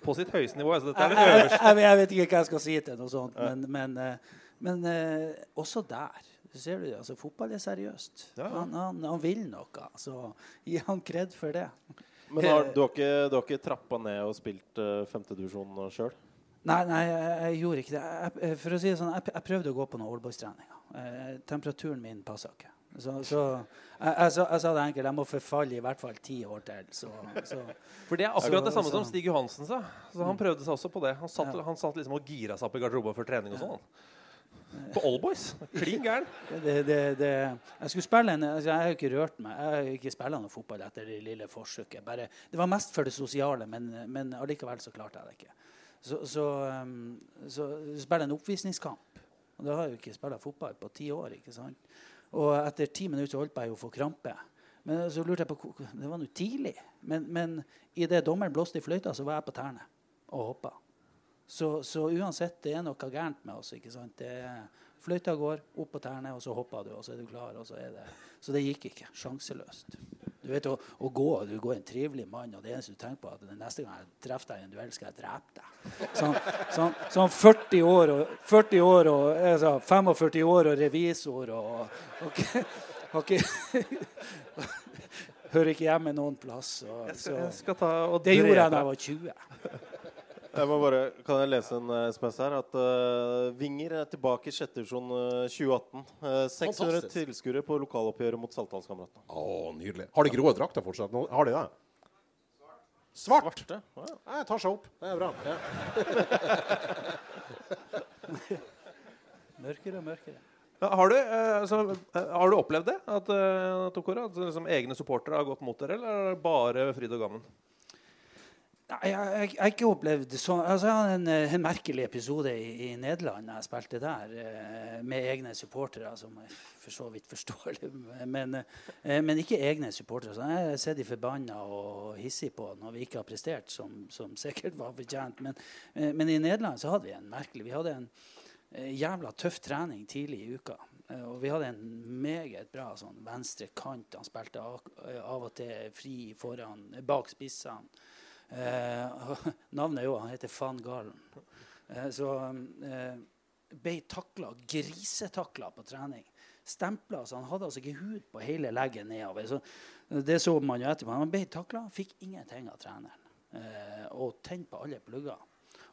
På sitt høyeste nivå. Altså, dette er Jeg, det jeg, øverste. jeg, jeg vet ikke hva jeg skal si til noe sånt, men, men, eh, men uh, også der ser du det. Altså, fotball er seriøst. Ja, ja. Han, han, han vil noe. Så gi han kred for det. Men har, du, har ikke, du har ikke trappa ned og spilt uh, femtedivisjon sjøl? Nei, nei, jeg, gjorde ikke det. Jeg, for å si det sånn, jeg, jeg prøvde å gå på noen oldboystreninger. Eh, temperaturen min passa ikke. Så, så jeg, jeg, sa- jeg sa det enkelt, jeg må forfalle i hvert fall ti år til. Så, så. For det er akkurat det samme som Stig Johansen sa. Så han prøvde seg også på det. Han satt, Ja. han satt liksom og gira seg opp i garderoben før trening og sånn. På Allboys. Klin gæren. Det, det, det, jeg skulle spille en, altså jeg har ikke rørt meg. Jeg har ikke spilt noe fotball etter det lille forsøket. Bare, det var mest for det sosiale, men, men allikevel så klarte jeg det ikke. Så, så, um, så spille en oppvisningskamp. Og da har jeg jo ikke spilt fotball på ti år. ikke sant? Og etter ti minutter holdt jeg jo å få krampe. Men så lurte jeg på Det var nå tidlig. Men, men idet dommeren blåste i fløyta, så var jeg på tærne og hoppa. Så, så uansett, det er noe gærent med oss. ikke sant? Det fløyta går, opp på tærne, og så hopper du, og så er du klar. og Så er det, så det gikk ikke. Sjanseløst. Du vet, å, å gå, du går en trivelig mann, og det eneste du tenker på, er at neste gang jeg treffer deg i en duell, skal jeg drepe deg. Sånn, sånn, sånn 40 år og, 40 år og altså, 45 år og revisor og, og okay, Hører ikke hjemme noen plass. Og, Jeg skal, jeg skal ta det gjorde jeg da jeg var 20. Jeg må bare, kan jeg lese en uh, SMS her? At uh, Vinger er tilbake i sjette divisjon uh, 2018. Uh, 600 Fantastisk. tilskuere på lokaloppgjøret mot Saltdalskameratene. Nydelig. Har de grå drakter fortsatt? Nå- Har de det? Svart? Svarte? Ja. Jeg tar seg opp. Det er bra. Ja. Mørkere og mørkere. Har, du, eh, altså, eh, har du opplevd det? At, at, at liksom, egne supportere har gått mot dere, eller er det bare fryd og gammen? Nei, jeg, har ikke opplevd sånn altså, Jeg hadde en, eh, en merkelig episode i, i Nederland da jeg spilte der, eh, med egne supportere, som jeg for så vidt forstår. Men, eh, men ikke egne supportere. Så jeg sett de forbanna og hissige på når vi ikke har prestert, som, som sikkert var fortjent. Men, eh, men i Nederland så hadde vi en merkelig Vi hadde en eh, jævla tøff trening tidlig i uka. Eh, Og vi hadde en meget bra sånn venstre kant. Han spilte av, av og til fri foran, bak spissene. Eh, navnet er jo Han heter van Galen. Eh, så eh, ble takla, grisetakla på trening. Stempla, så han hadde altså ikke hud på hele leggen nedover. Så det så man jo etterpå. Han ble takla, fikk ingenting av treneren. Eh, og tent på alle plugger.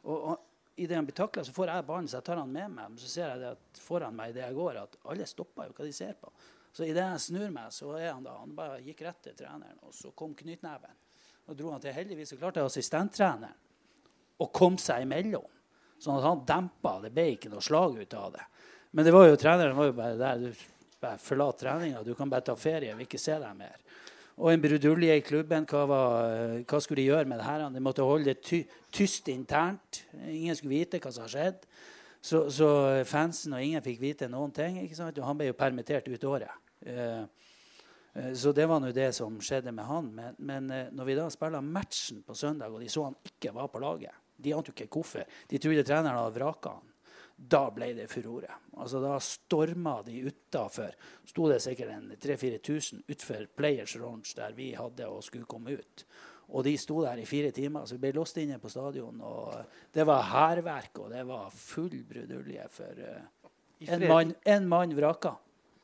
Og, og idet han blir takla, så får jeg ballen, så jeg tar han med meg. Så ser jeg at foran meg idet jeg går, at alle stopper jo hva de ser på. Så idet jeg snur meg, så er han da Han bare gikk rett til treneren, og så kom knyttneven. Og dro han til. Heldigvis så klarte assistenttreneren å komme seg imellom. Sånn at han dempa. Det ble ikke noe slag ut av det. Men det var jo treneren var jo bare der. Du bare forlat treninga. Du kan bare ta ferie. Vil ikke se deg mer. Og en brudulje i klubben. Hva, var, hva skulle de gjøre med det her? De måtte holde det ty tyst internt. Ingen skulle vite hva som har skjedd. Så, så fansen og ingen fikk vite noen ting. ikke? Og han ble jo permittert ut året. Eh, så det var nå det som skjedde med han. Men, men eh, når vi da spilla matchen på søndag, og de så han ikke var på laget De ante jo ikke hvorfor. De trodde treneren hadde vraka han. Da ble det furore. Altså, da storma de utafor. Sto det sikkert en 3000-4000 utfor Players Lounge der vi hadde og skulle komme ut. Og de sto der i fire timer. Så vi ble låst inne på stadion. Og det var hærverk, og det var full brudulje for uh, en, mann, en mann vraka.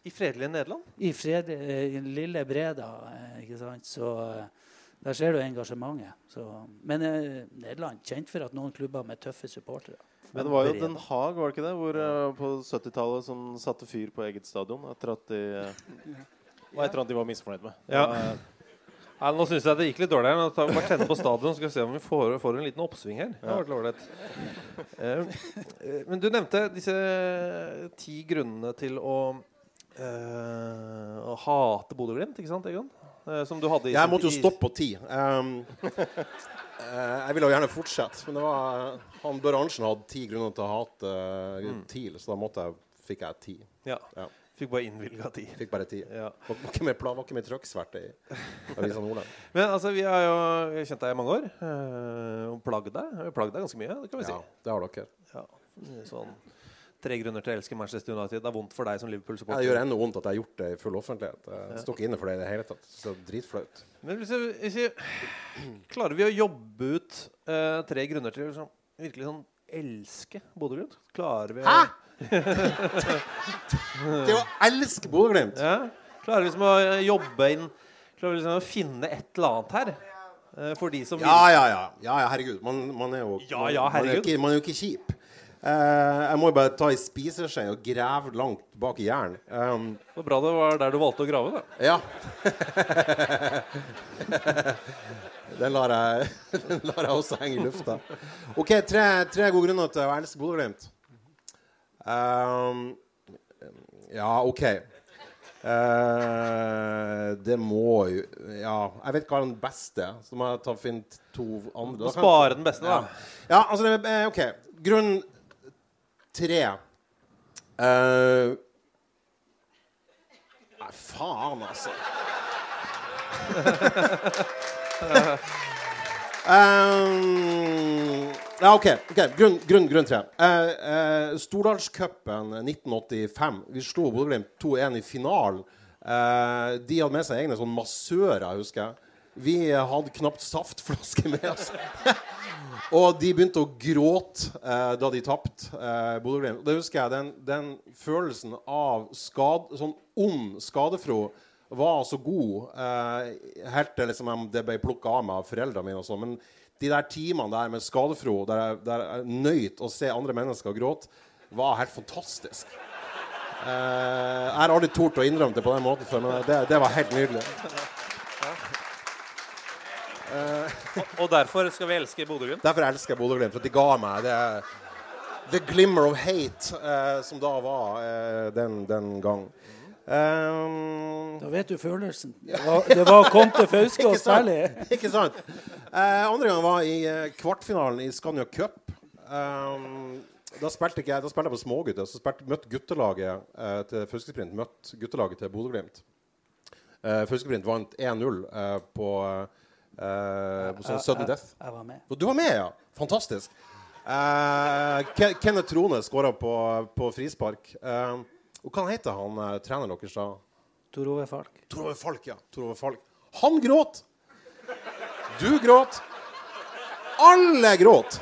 I fredelige Nederland? I fred, i lille Breda, eh, ikke sant. Så eh, der ser du engasjementet. Så, men eh, Nederland kjent for at noen klubber med tøffe supportere. Men det var jo. Den Haag, var det ikke det? Hvor, eh, på 70-tallet som satte fyr på eget stadion etter at de var et eller annet de var misfornøyd med. Ja. Eh, Nei, nå syns jeg det gikk litt dårlig her. Nå tar vi bare tenne på stadion, skal vi se om vi får, får en liten oppsving her. Det var. Eh, eh, men du nevnte disse ti grunnene til å, eh, å hate Bodø-Glimt, ikke sant, Egon? Uh, som du hadde i Jeg måtte jo stoppe på ti. Um, uh, jeg ville jo gjerne fortsette, men det var, han Børre Arntzen hadde ti grunner til å hate uh, TIL, så da måtte jeg, fikk jeg ti. Ja. Ja. Fikk bare innvilga ti. Fikk bare ti. Ja. Var, var ikke mer, plan, var ikke mer trøkksverte i Avisa Nordland. Men altså, vi har jo kjent deg i mange år. Uh, og plagd deg. Plagd deg ganske mye, det kan vi Ja, si. det har dere. Ja. Sånn Tre grunner til å elske Manchester United. Det er vondt for deg som Liverpool-supporter. det gjør ennå vondt at jeg har gjort det i full offentlighet. Jeg står ikke inne for det i det hele tatt. Så dritflaut. Men hvis jeg, klarer vi å jobbe ut uh, tre grunner til å liksom, virkelig sånn elske Bodø-Glimt? Klarer vi å Hæ?! Det å elske Bodø-Glimt! Ja. Klarer vi liksom å eh, jobbe inn Klarer vi liksom å finne et eller annet her? eh, for de som Ja, ja, ja. ja, ja herregud. Man, man er jo Ja, ja, Man, er jo ikke, man er jo ikke kjip. Eh, jeg må jo bare ta ei spiseskje og grave langt bak i jern. Um, Det var bra det var der du valgte å grave, da. ja. den, lar jeg, den lar jeg også henge i lufta. OK, tre, tre gode grunner til å elske Bodø-Glimt. Um, ja, OK. Uh, det må jo Ja, jeg vet hva er den beste. Så må jeg ta finne to andre. Spare den beste, da. Ja, ja altså det, eh, OK. Grunn tre uh, Nei, faen, altså. Um, ja, OK. ok, Grunn, grunn, grunn tre. Uh, uh, Stordalscupen 1985. Vi slo Bodø-Glimt 2-1 i finalen. Uh, de hadde med seg egne sånn massører, husker jeg. Vi hadde knapt saftflaske med oss. og de begynte å gråte eh, da de tapte eh. Det husker jeg. Den, den følelsen av skad, sånn ond skadefro var så god eh, helt til liksom, det ble plukka av meg av foreldrene mine. og sånn. Men de der timene der med skadefro, der jeg, der jeg nøyt å se andre mennesker gråte, var helt fantastisk. Eh, jeg har aldri tort å innrømme det på den måten før, men det, det var helt nydelig. Og, og derfor skal vi elske Bodø-Glimt? Derfor elsker jeg Bodø-Glimt. For at de ga meg det The glimmer of hate eh, som da var eh, den, den gang. Um, Da vet du følelsen. Det var, det var til Fauske og særlig. Ikke sant? Eh, andre gang var i eh, kvartfinalen i Scania Cup. Um, da spilte ikke jeg Da spilte jeg på smågutter. Så spilte, møtte guttelaget eh, til Fauskesprint møtte guttelaget til Bodø-Glimt. Eh, Fauskesprint vant 1-0 eh, på, eh, på sånn sudden death. Jeg, jeg var med. Du var med, ja! Fantastisk. Eh, Ke- Kenneth Trone skåra på, på frispark. Eh, og hva heter han treneren deres, da? Tor Ove Falk. Tor Ove Falk, ja. Tor Ove Falk. Han gråt! Du gråt. Alle gråt.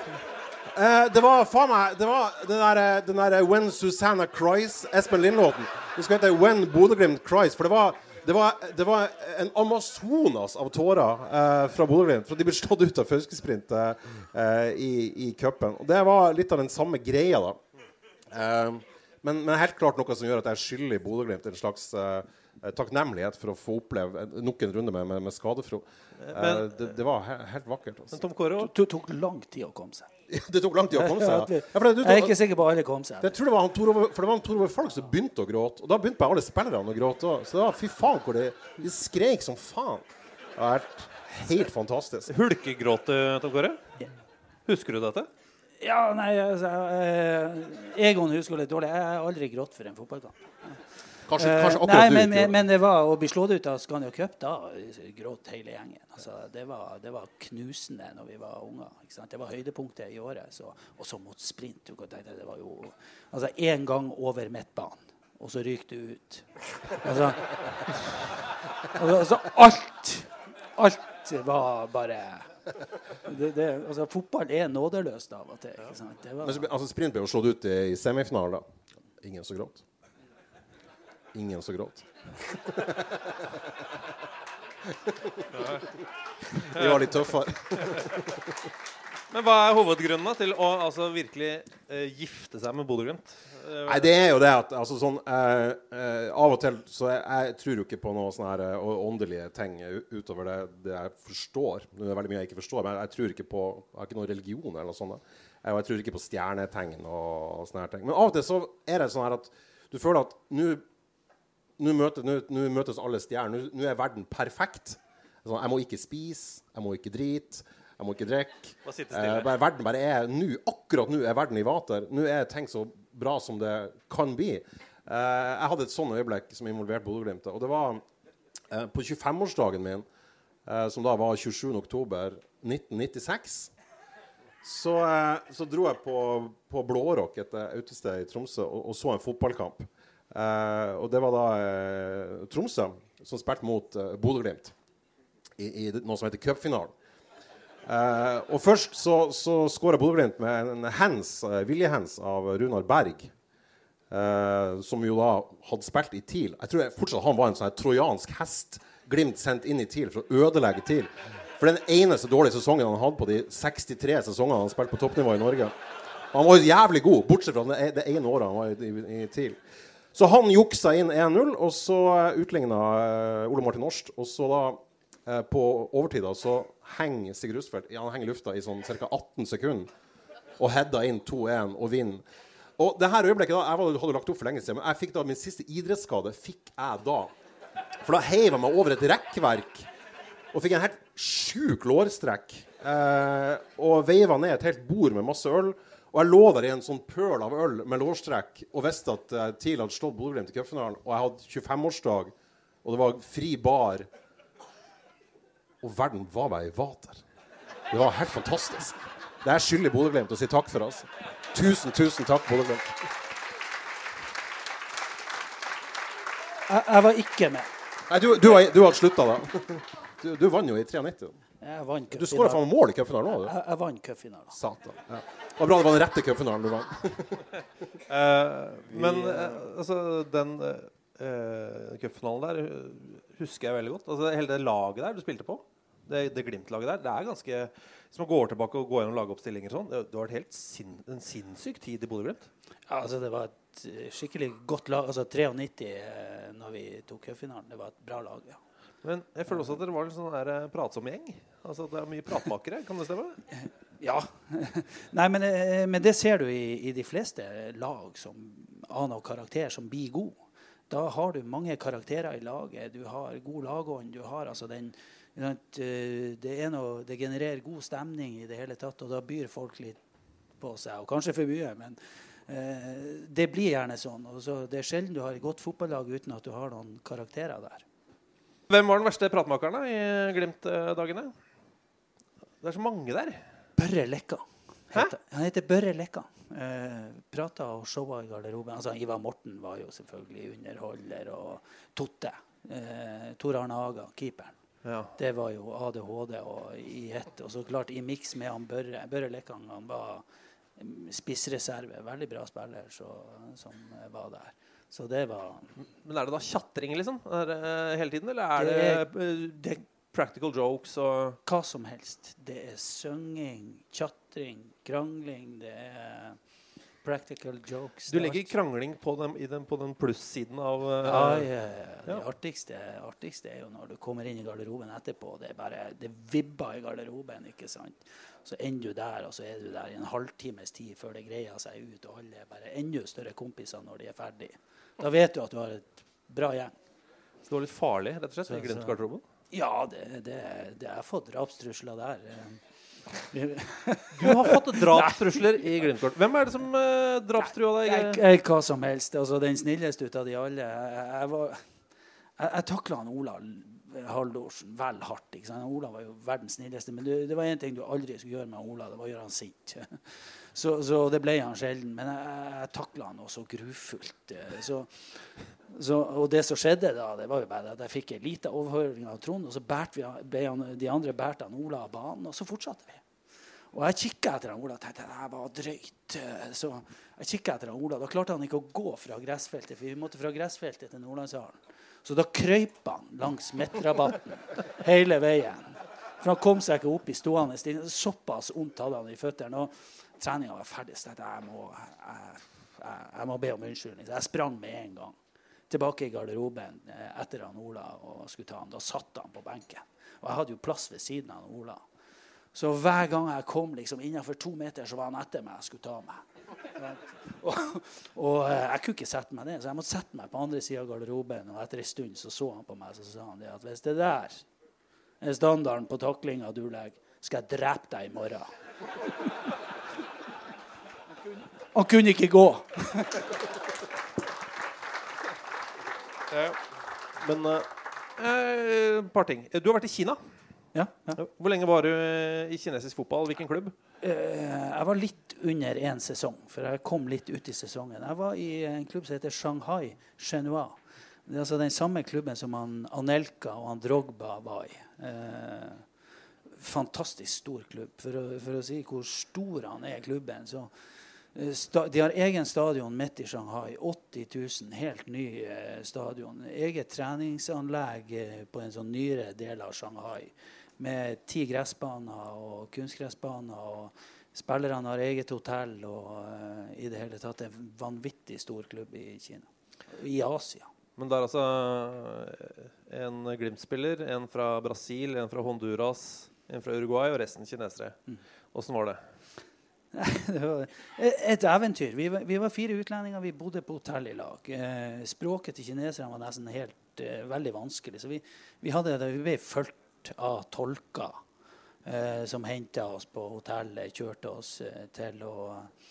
Eh, det var faen meg Det var den der, eh, den der When Susanna Cries, Espen Lindlåten. Den skal hete When Bodø-Glimt Cries. For det var, det, var, det var en amazonas av tårer eh, fra Bodø-Glimt. For de ble slått ut av Fauskesprint eh, eh, i, i cupen. Og det var litt av den samme greia, da. Eh, men, men helt klart noe som gjør at jeg skylder Bodø-Glimt en slags eh, takknemlighet for å få oppleve en- nok en runde med, med, med skadefro. Eh, Men- det, det var he helt vakkert. Også. Men Tom Kåre Det tok lang tid å komme seg. Det tok lang tid å komme seg. Ja, for det, du, Jeg er ikke sikker på alle kom seg. jeg tror det var han Tor Ove, for det var han Tor Ove Falk som begynte å gråte. Og da begynte bare alle spillerne å gråte òg. Så det var fy faen hvor de, de skreik som faen. Det har vært helt fantastisk. Hulkegråt Tom Kåre? Husker du dette? Ja, nei, altså, eh, Egon husker litt dårlig. Jeg har aldri grått for en fotballkamp. Kanskje, Eh, kanskje akkurat nei, men, du, men, det. var å bli slått ut av Scania Cup, da gråt hele gjengen. Altså, det, var, det var knusende når vi var unger. Ikke sant? Det var høydepunktet i året. Så, og så mot sprint. Det var jo altså én gang over midtbanen, og så ryker du ut. Altså, altså, altså alt Alt var bare det, det, altså, Fotball er nådeløst av og til. Ikke sant? Det var, Men altså, Sprint ble jo slått ut i, i semifinalen. da. Ingen som gråt. Ingen som gråt. De var litt tøffere. Men hva er hovedgrunnen til å altså, virkelig uh, gifte seg med Bodø-Glimt? Uh, Nei, det er jo det at altså, sånn, uh, eh, Av og til så jeg, jeg tror jo ikke på noen sånne her, eh, åndelige ting utover det, det jeg forstår. Det er veldig mye jeg ikke forstår, men jeg tror ikke på Jeg har ikke noen religion eller noe sånt. Jeg, jeg tror ikke på stjernetegn og, og sånne her ting. Men av og til så er det sånn her at du føler at nå nå møtes, alle stjerner. Nå, er verden perfekt. Sånn, jeg må ikke spise, jeg må ikke drite, jeg må ikke drikke. Eh, verden bare er nå, Akkurat nå er verden i vater. Nå er ting så bra som det kan bli. Eh, jeg hadde et sånn øyeblikk som involverte Bodø-Glimt. Og det var eh, på 25-årsdagen min, eh, som da var 27.10.1996. Så, eh, så dro jeg på, på Blårock, et eh, utested i Tromsø, og, og så en fotballkamp. Eh, og det var da eh, Tromsø som spilte mot uh, Bodø-Glimt i, i noe som heter cupfinalen. Og først så, så skåra Bodø-Glimt med en hands, viljehands av Runar Berg. som jo da hadde spilt i TIL. Jeg tror jeg fortsatt han var en sånn trojansk hest Glimt sendt inn i TIL for å ødelegge TIL. For den eneste dårlige sesongen han hadde på de 63 sesongene han spilte på toppnivå i Norge. Han var jo jævlig god, bortsett fra det ene året han var i, i, i TIL. Så han juksa inn 1-0, og så utligna uh, Ole Martin Årst. Og så da eh, på overtida så henger Sigurd Rustfeldt ja, han henger i lufta i sånn ca. 18 sekunder og heada inn 2-1 og vinner. Og det her øyeblikket da, Jeg hadde lagt opp for lenge siden, men jeg fikk da min siste idrettsskade fikk jeg da. For da heiv jeg meg over et rekkverk og fikk en helt sjuk lårstrekk. Eh, og veiva ned et helt bord med masse øl. Og jeg lå der i en sånn pøl av øl med lårstrekk og visste at jeg tidligere hadde slått Bodø-Glimt i cupfinalen. Og jeg hadde 25-årsdag, og det var fri bar. Og verden var meg i vater. Det var helt fantastisk. Det er skyldig Bodø-Glimt å si takk for oss. Tusen, tusen takk, Bodø-Glimt. jeg, jeg var ikke med. Nei, du, du, du hadde slutta da. Du, du vant jo i 93. Jeg vant Du skåra faen mål i cupfinalen òg, du. Jeg, jeg vant cupfinalen. Satan. Ja. Det var bra det var den rette cupfinalen du vant. uh, men uh, altså, den uh, cupfinalen der husker jeg veldig godt. Altså, hele det laget der du spilte på, det, det Glimt-laget der, det er ganske Hvis man går tilbake og går gjennom lagoppstillinger sånn, det, det var et helt sin, en sinnssyk tid i Bodø-Glimt. Ja, altså det var et skikkelig godt lag. Altså 93 eh, når vi tok cupfinalen. Det var et bra lag, ja. Men jeg føler også at dere var en sånn der eh, pratsom gjeng. Altså at Det er mye pratmakere, kan det stemme? Ja. Nei, men, eh, men det ser du i, i de fleste lag som aner karakter som blir god. Da har du mange karakterer i laget. Du har god lagånd. Du har altså den eh, det, noe, det genererer god stemning i det hele tatt, og da byr folk litt på seg. Og kanskje for mye, men eh, det blir gjerne sånn. Så det er sjelden du har et godt fotballag uten at du har noen karakterer der. Hvem var den verste pratmakeren da, i Glimt-dagene? Det er så mange der. Børre Lekka. Heter, han heter Børre Lekka. Eh, prata og showa i garderoben. Altså, Ivar Morten var jo selvfølgelig underholder. Og Totte. Eh, Tor Arne Haga, keeperen. Ja. Det var jo ADHD og i ett. Og så klart i miks med han Børre. Børre Lekkan han var mm, spissreserve. Veldig bra spiller så, som var der. Så det var Men er det da tjatring liksom? Det, eh, hele tiden, eller er Det det, det, practical jokes og Hva som helst. Det er synging, tjatring, krangling. Det er practical jokes. Du er legger krangling på den, i den, på den plussiden av uh, Ja, ja, ja. Det artigste, artigste er jo når du kommer inn i garderoben etterpå. Det er bare, det vibber i garderoben. ikke sant? Så ender du der, og så er du der i en halvtimes tid før det greier seg ut. Og alle er bare enda større kompiser når de er ferdig. Da vet du at du har et bra gjeng. Så det var litt farlig, rett og slett, Så- i Glimt-garderoben? Ja, det, det, det er fått drapstrusler der. Eh, Du har fått drapstrusler i Glimt-kort. Hvem er det som uh, drapstrua deg? Jeg, jeg, hva som helst. Altså, den snilleste ut av de alle. Jeg, jeg, var- jeg, jeg takla Ola Haldorsen vel hardt. Ikke sant? Ola var jo verdens snilleste. Men det, det var én ting du aldri skulle gjøre med Ola. Det var å gjøre han sint. Så, så det ble han sjelden. Men jeg, jeg takla han også grufullt. eh, Så, så, og det som skjedde da, det var jo bare at jeg fikk en liten overhøring av Trond, og så vi, han- de andre bærte han Ola av banen, og så fortsatte vi. Og jeg kikka etter han Ola og tenkte det var drøyt. Så jeg etter han Ola. Da klarte han ikke å gå fra gressfeltet, for vi måtte fra gressfeltet til Nordlandshallen. Så da krøyp han langs midtrabatten hele veien. For han kom seg ikke opp i stående stilling. Såpass vondt hadde han i føttene. Og treninga var ferdig, så jeg må, jeg, jeg, jeg må be om unnskyldning. Så jeg sprang med en gang tilbake i garderoben eh, etter han Ola og skulle ta han. Da satt han på benken. Og jeg hadde jo plass ved siden av han Ola. Så hver gang jeg kom liksom innenfor to meter, så var han etter meg og skulle ta meg. Og, og eh, jeg kunne ikke sette meg ned, så jeg måtte sette meg på andre sida av garderoben. Og etter en stund så så han på meg så sa han det at hvis det der er standarden på taklinga du legger, skal jeg drepe deg i morgen. Han kunne ikke gå. Men eh, et par ting. Du har vært i Kina. Ja, Hvor lenge var du eh, i kinesisk fotball? Hvilken klubb? Eh, jeg var litt under én sesong, for jeg kom litt ut i sesongen. Jeg var i en klubb som heter Shanghai Chenua. Det er altså den samme klubben som han Anelka og han Drogba var i. Eh, fantastisk stor klubb. For å, for å si hvor stor han er, klubben, så eh, De har egen stadion midt i Shanghai. 80 000, helt ny stadion. Eget treningsanlegg på en sånn nyere del av Shanghai. Med ti gressbaner og kunstgressbaner. og Spillerne har eget hotell og uh, i det hele tatt en vanvittig stor klubb i Kina. I Asia. Men det er altså eh, en Glimt-spiller, en fra Brasil, en fra Honduras, en fra Uruguay og resten kinesere. Åssen var det? det var et eventyr. Vi var, vi var fire utlendinger. Vi bodde på hotell i lag. Eh, språket til kineserne var nesten helt eh, veldig vanskelig. Så vi, vi, hadde, vi ble fulgt av tolker eh, som henta oss på hotellet, kjørte oss eh, til og,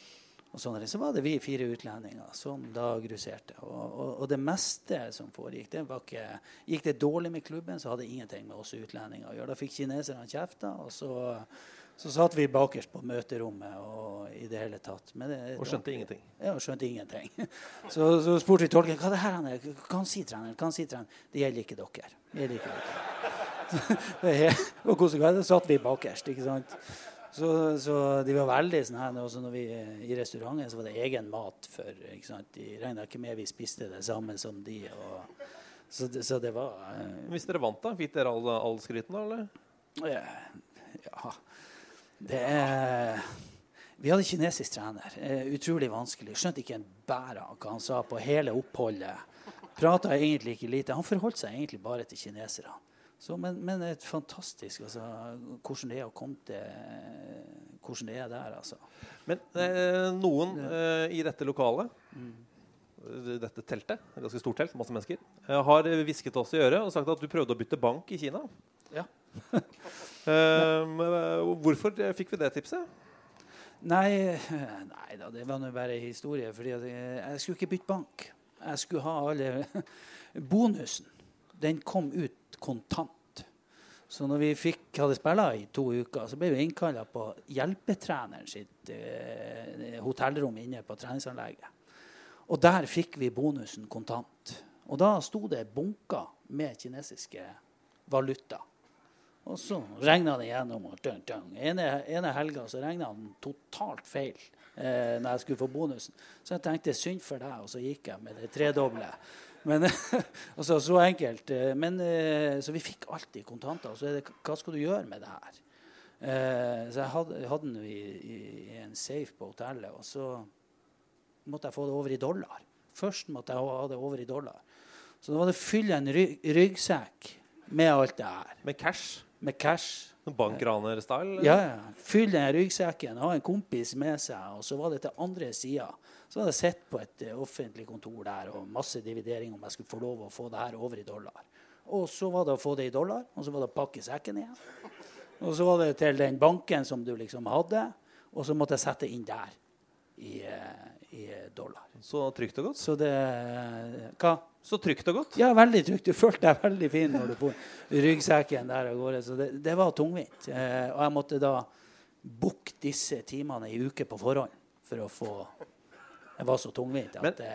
og sånn. Så var det vi fire utlendinger som da gruserte. Og, og, og det meste som foregikk, det var ikke Gikk det dårlig med klubben, så hadde det ingenting med oss utlendinger å gjøre. Da fikk kineserne kjefta, og så så satt vi bakerst på møterommet og i det hele tatt. Men det, Og skjønte ingenting. Ja, skjønte ingenting. Så, så spurte vi tolken hva det her er. Hva han sier treneren? Hva han sier treneren? Det gjelder ikke dere. Det gjelder ikke dere. Og konsekvent satt vi bakerst, ikke sant. Så, så, de var veldig sånn her også når vi I restauranten så var det egen mat for ikke sant? De regna ikke med vi spiste det samme som de. Og, så, det, så det var eh, Hvis dere vant, da? Fikk dere all, all skryten, da? eller? Ja. Det er vi hadde kinesisk trener. Eh, utrolig vanskelig. Skjønte ikke en bæra hva han sa på hele oppholdet. Prata egentlig ikke lite. Han forholdt seg egentlig bare til kineserne. Så, men, men et fantastisk altså, Hvordan det er å komme til Hvordan det er der, altså. Men eh, noen eh, i dette lokalet mm. dette teltet, et ganske stort telt, masse mennesker, eh, har hvisket oss i øret og sagt at du prøvde å bytte bank i Kina. Ja. eh, hvorfor fikk vi det tipset? Nei, nei da, det var nå bare historie. fordi jeg, jeg skulle ikke bytte bank. Jeg skulle ha alle Bonusen den kom ut kontant. Så når vi fikk, hadde spilla i to uker, så ble vi innkalla på hjelpetreneren sitt eh, hotellrom inne på treningsanlegget. Og der fikk vi bonusen kontant. Og da sto det bunker med kinesiske valuta. Og så regna det gjennom. Og dun, dun. Ene, ene helga regna den totalt feil eh, når jeg skulle få bonusen. Så jeg tenkte synd for deg, og så gikk jeg med det tredoble. Men, altså, så enkelt. Eh, men, eh, så vi fikk alltid kontanter. Og så er det hva skal du gjøre med det her? Eh, så jeg hadde, hadde den i, i, i, en safe på hotellet. Og så måtte jeg få det over i dollar. Først måtte jeg ha det over i dollar. Så da var det å fylle en ry ryggsekk med alt det her. Med cash? Med cash. Bankraner-style? Ja, ja. Fyll den ryggsekken, ha en kompis med seg. Og så var det til andre sida så hadde jeg sett på et uh, offentlig kontor der og masse dividering om jeg skulle få lov å få det her over i dollar. Og så var det å få det i dollar, og så var det å pakke sekken igjen. Og så var det til den banken som du liksom hadde, og så måtte jeg sette inn der i, uh, i dollar. Så trygt og godt? Så det Hva? Så trygt og godt? Ja, veldig trygt. Du følte deg veldig fin når du får ryggsekken der av gårde. Så det, det var tungvint. Eh, og jeg måtte da booke disse timene i uke på forhånd for å få det var så tungvint at det,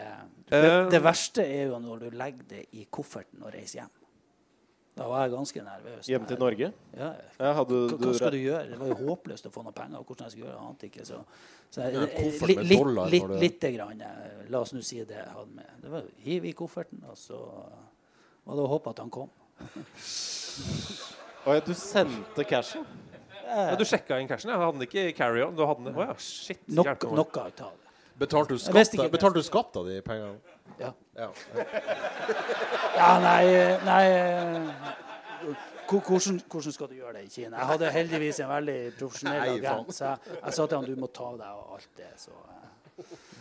det, eh, det, verste er jo når du legger det i kofferten og reiser hjem. Da var jeg ganske nervøs. Hjem til Norge? Ja. ja hva, hva, skal du gjøre? Det var jo håpløst å få noe penger. Hvordan jeg skulle gjøre det, ante ikke. Så, så jeg, ja, litt, litt, litt, lite grann. Eh, la oss nå si det jeg hadde med. Det var hiv i kofferten, og så var det å håpe at han kom. Og du sendte cashen? Ja, du sjekka inn cashen? Jeg hadde den ikke i carry-on. Du hadde den. Oh, ja, shit. Nok, noe av det. Betalte du skatt, betalte du skatt av de pengene? Ja. Ja, ja nei, nei hvordan, hvordan, skal du gjøre det i Kina? Jeg hadde heldigvis en veldig profesjonell agent. Så jeg, jeg, sa til han du må ta deg av alt det. Så,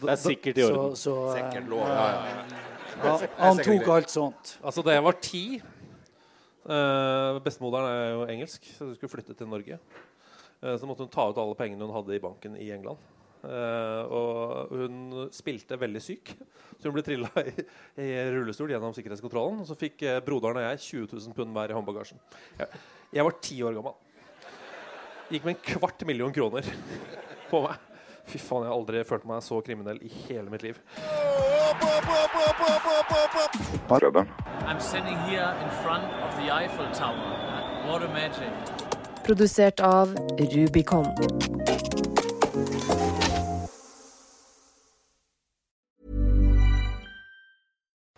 det er sikkert i orden. Så, så, sikkert lov, ja, ja. Han tok alt sånt. Altså, da jeg var ti Bestemoderen er jo engelsk, så hun skulle flytte til Norge. Så måtte hun ta ut alle pengene hun hadde i banken i England. Uh, og hun spilte veldig syk, så hun ble trilla i, i, rullestol gjennom sikkerhetskontrollen. Og så fikk uh, broderen og jeg 20 000 pund hver i håndbagasjen. Jeg, jeg var ti år gammel. Gikk med en kvart million kroner på meg. Fy faen, jeg har aldri følt meg så kriminell i hele mitt liv. Produsert av Rubicon.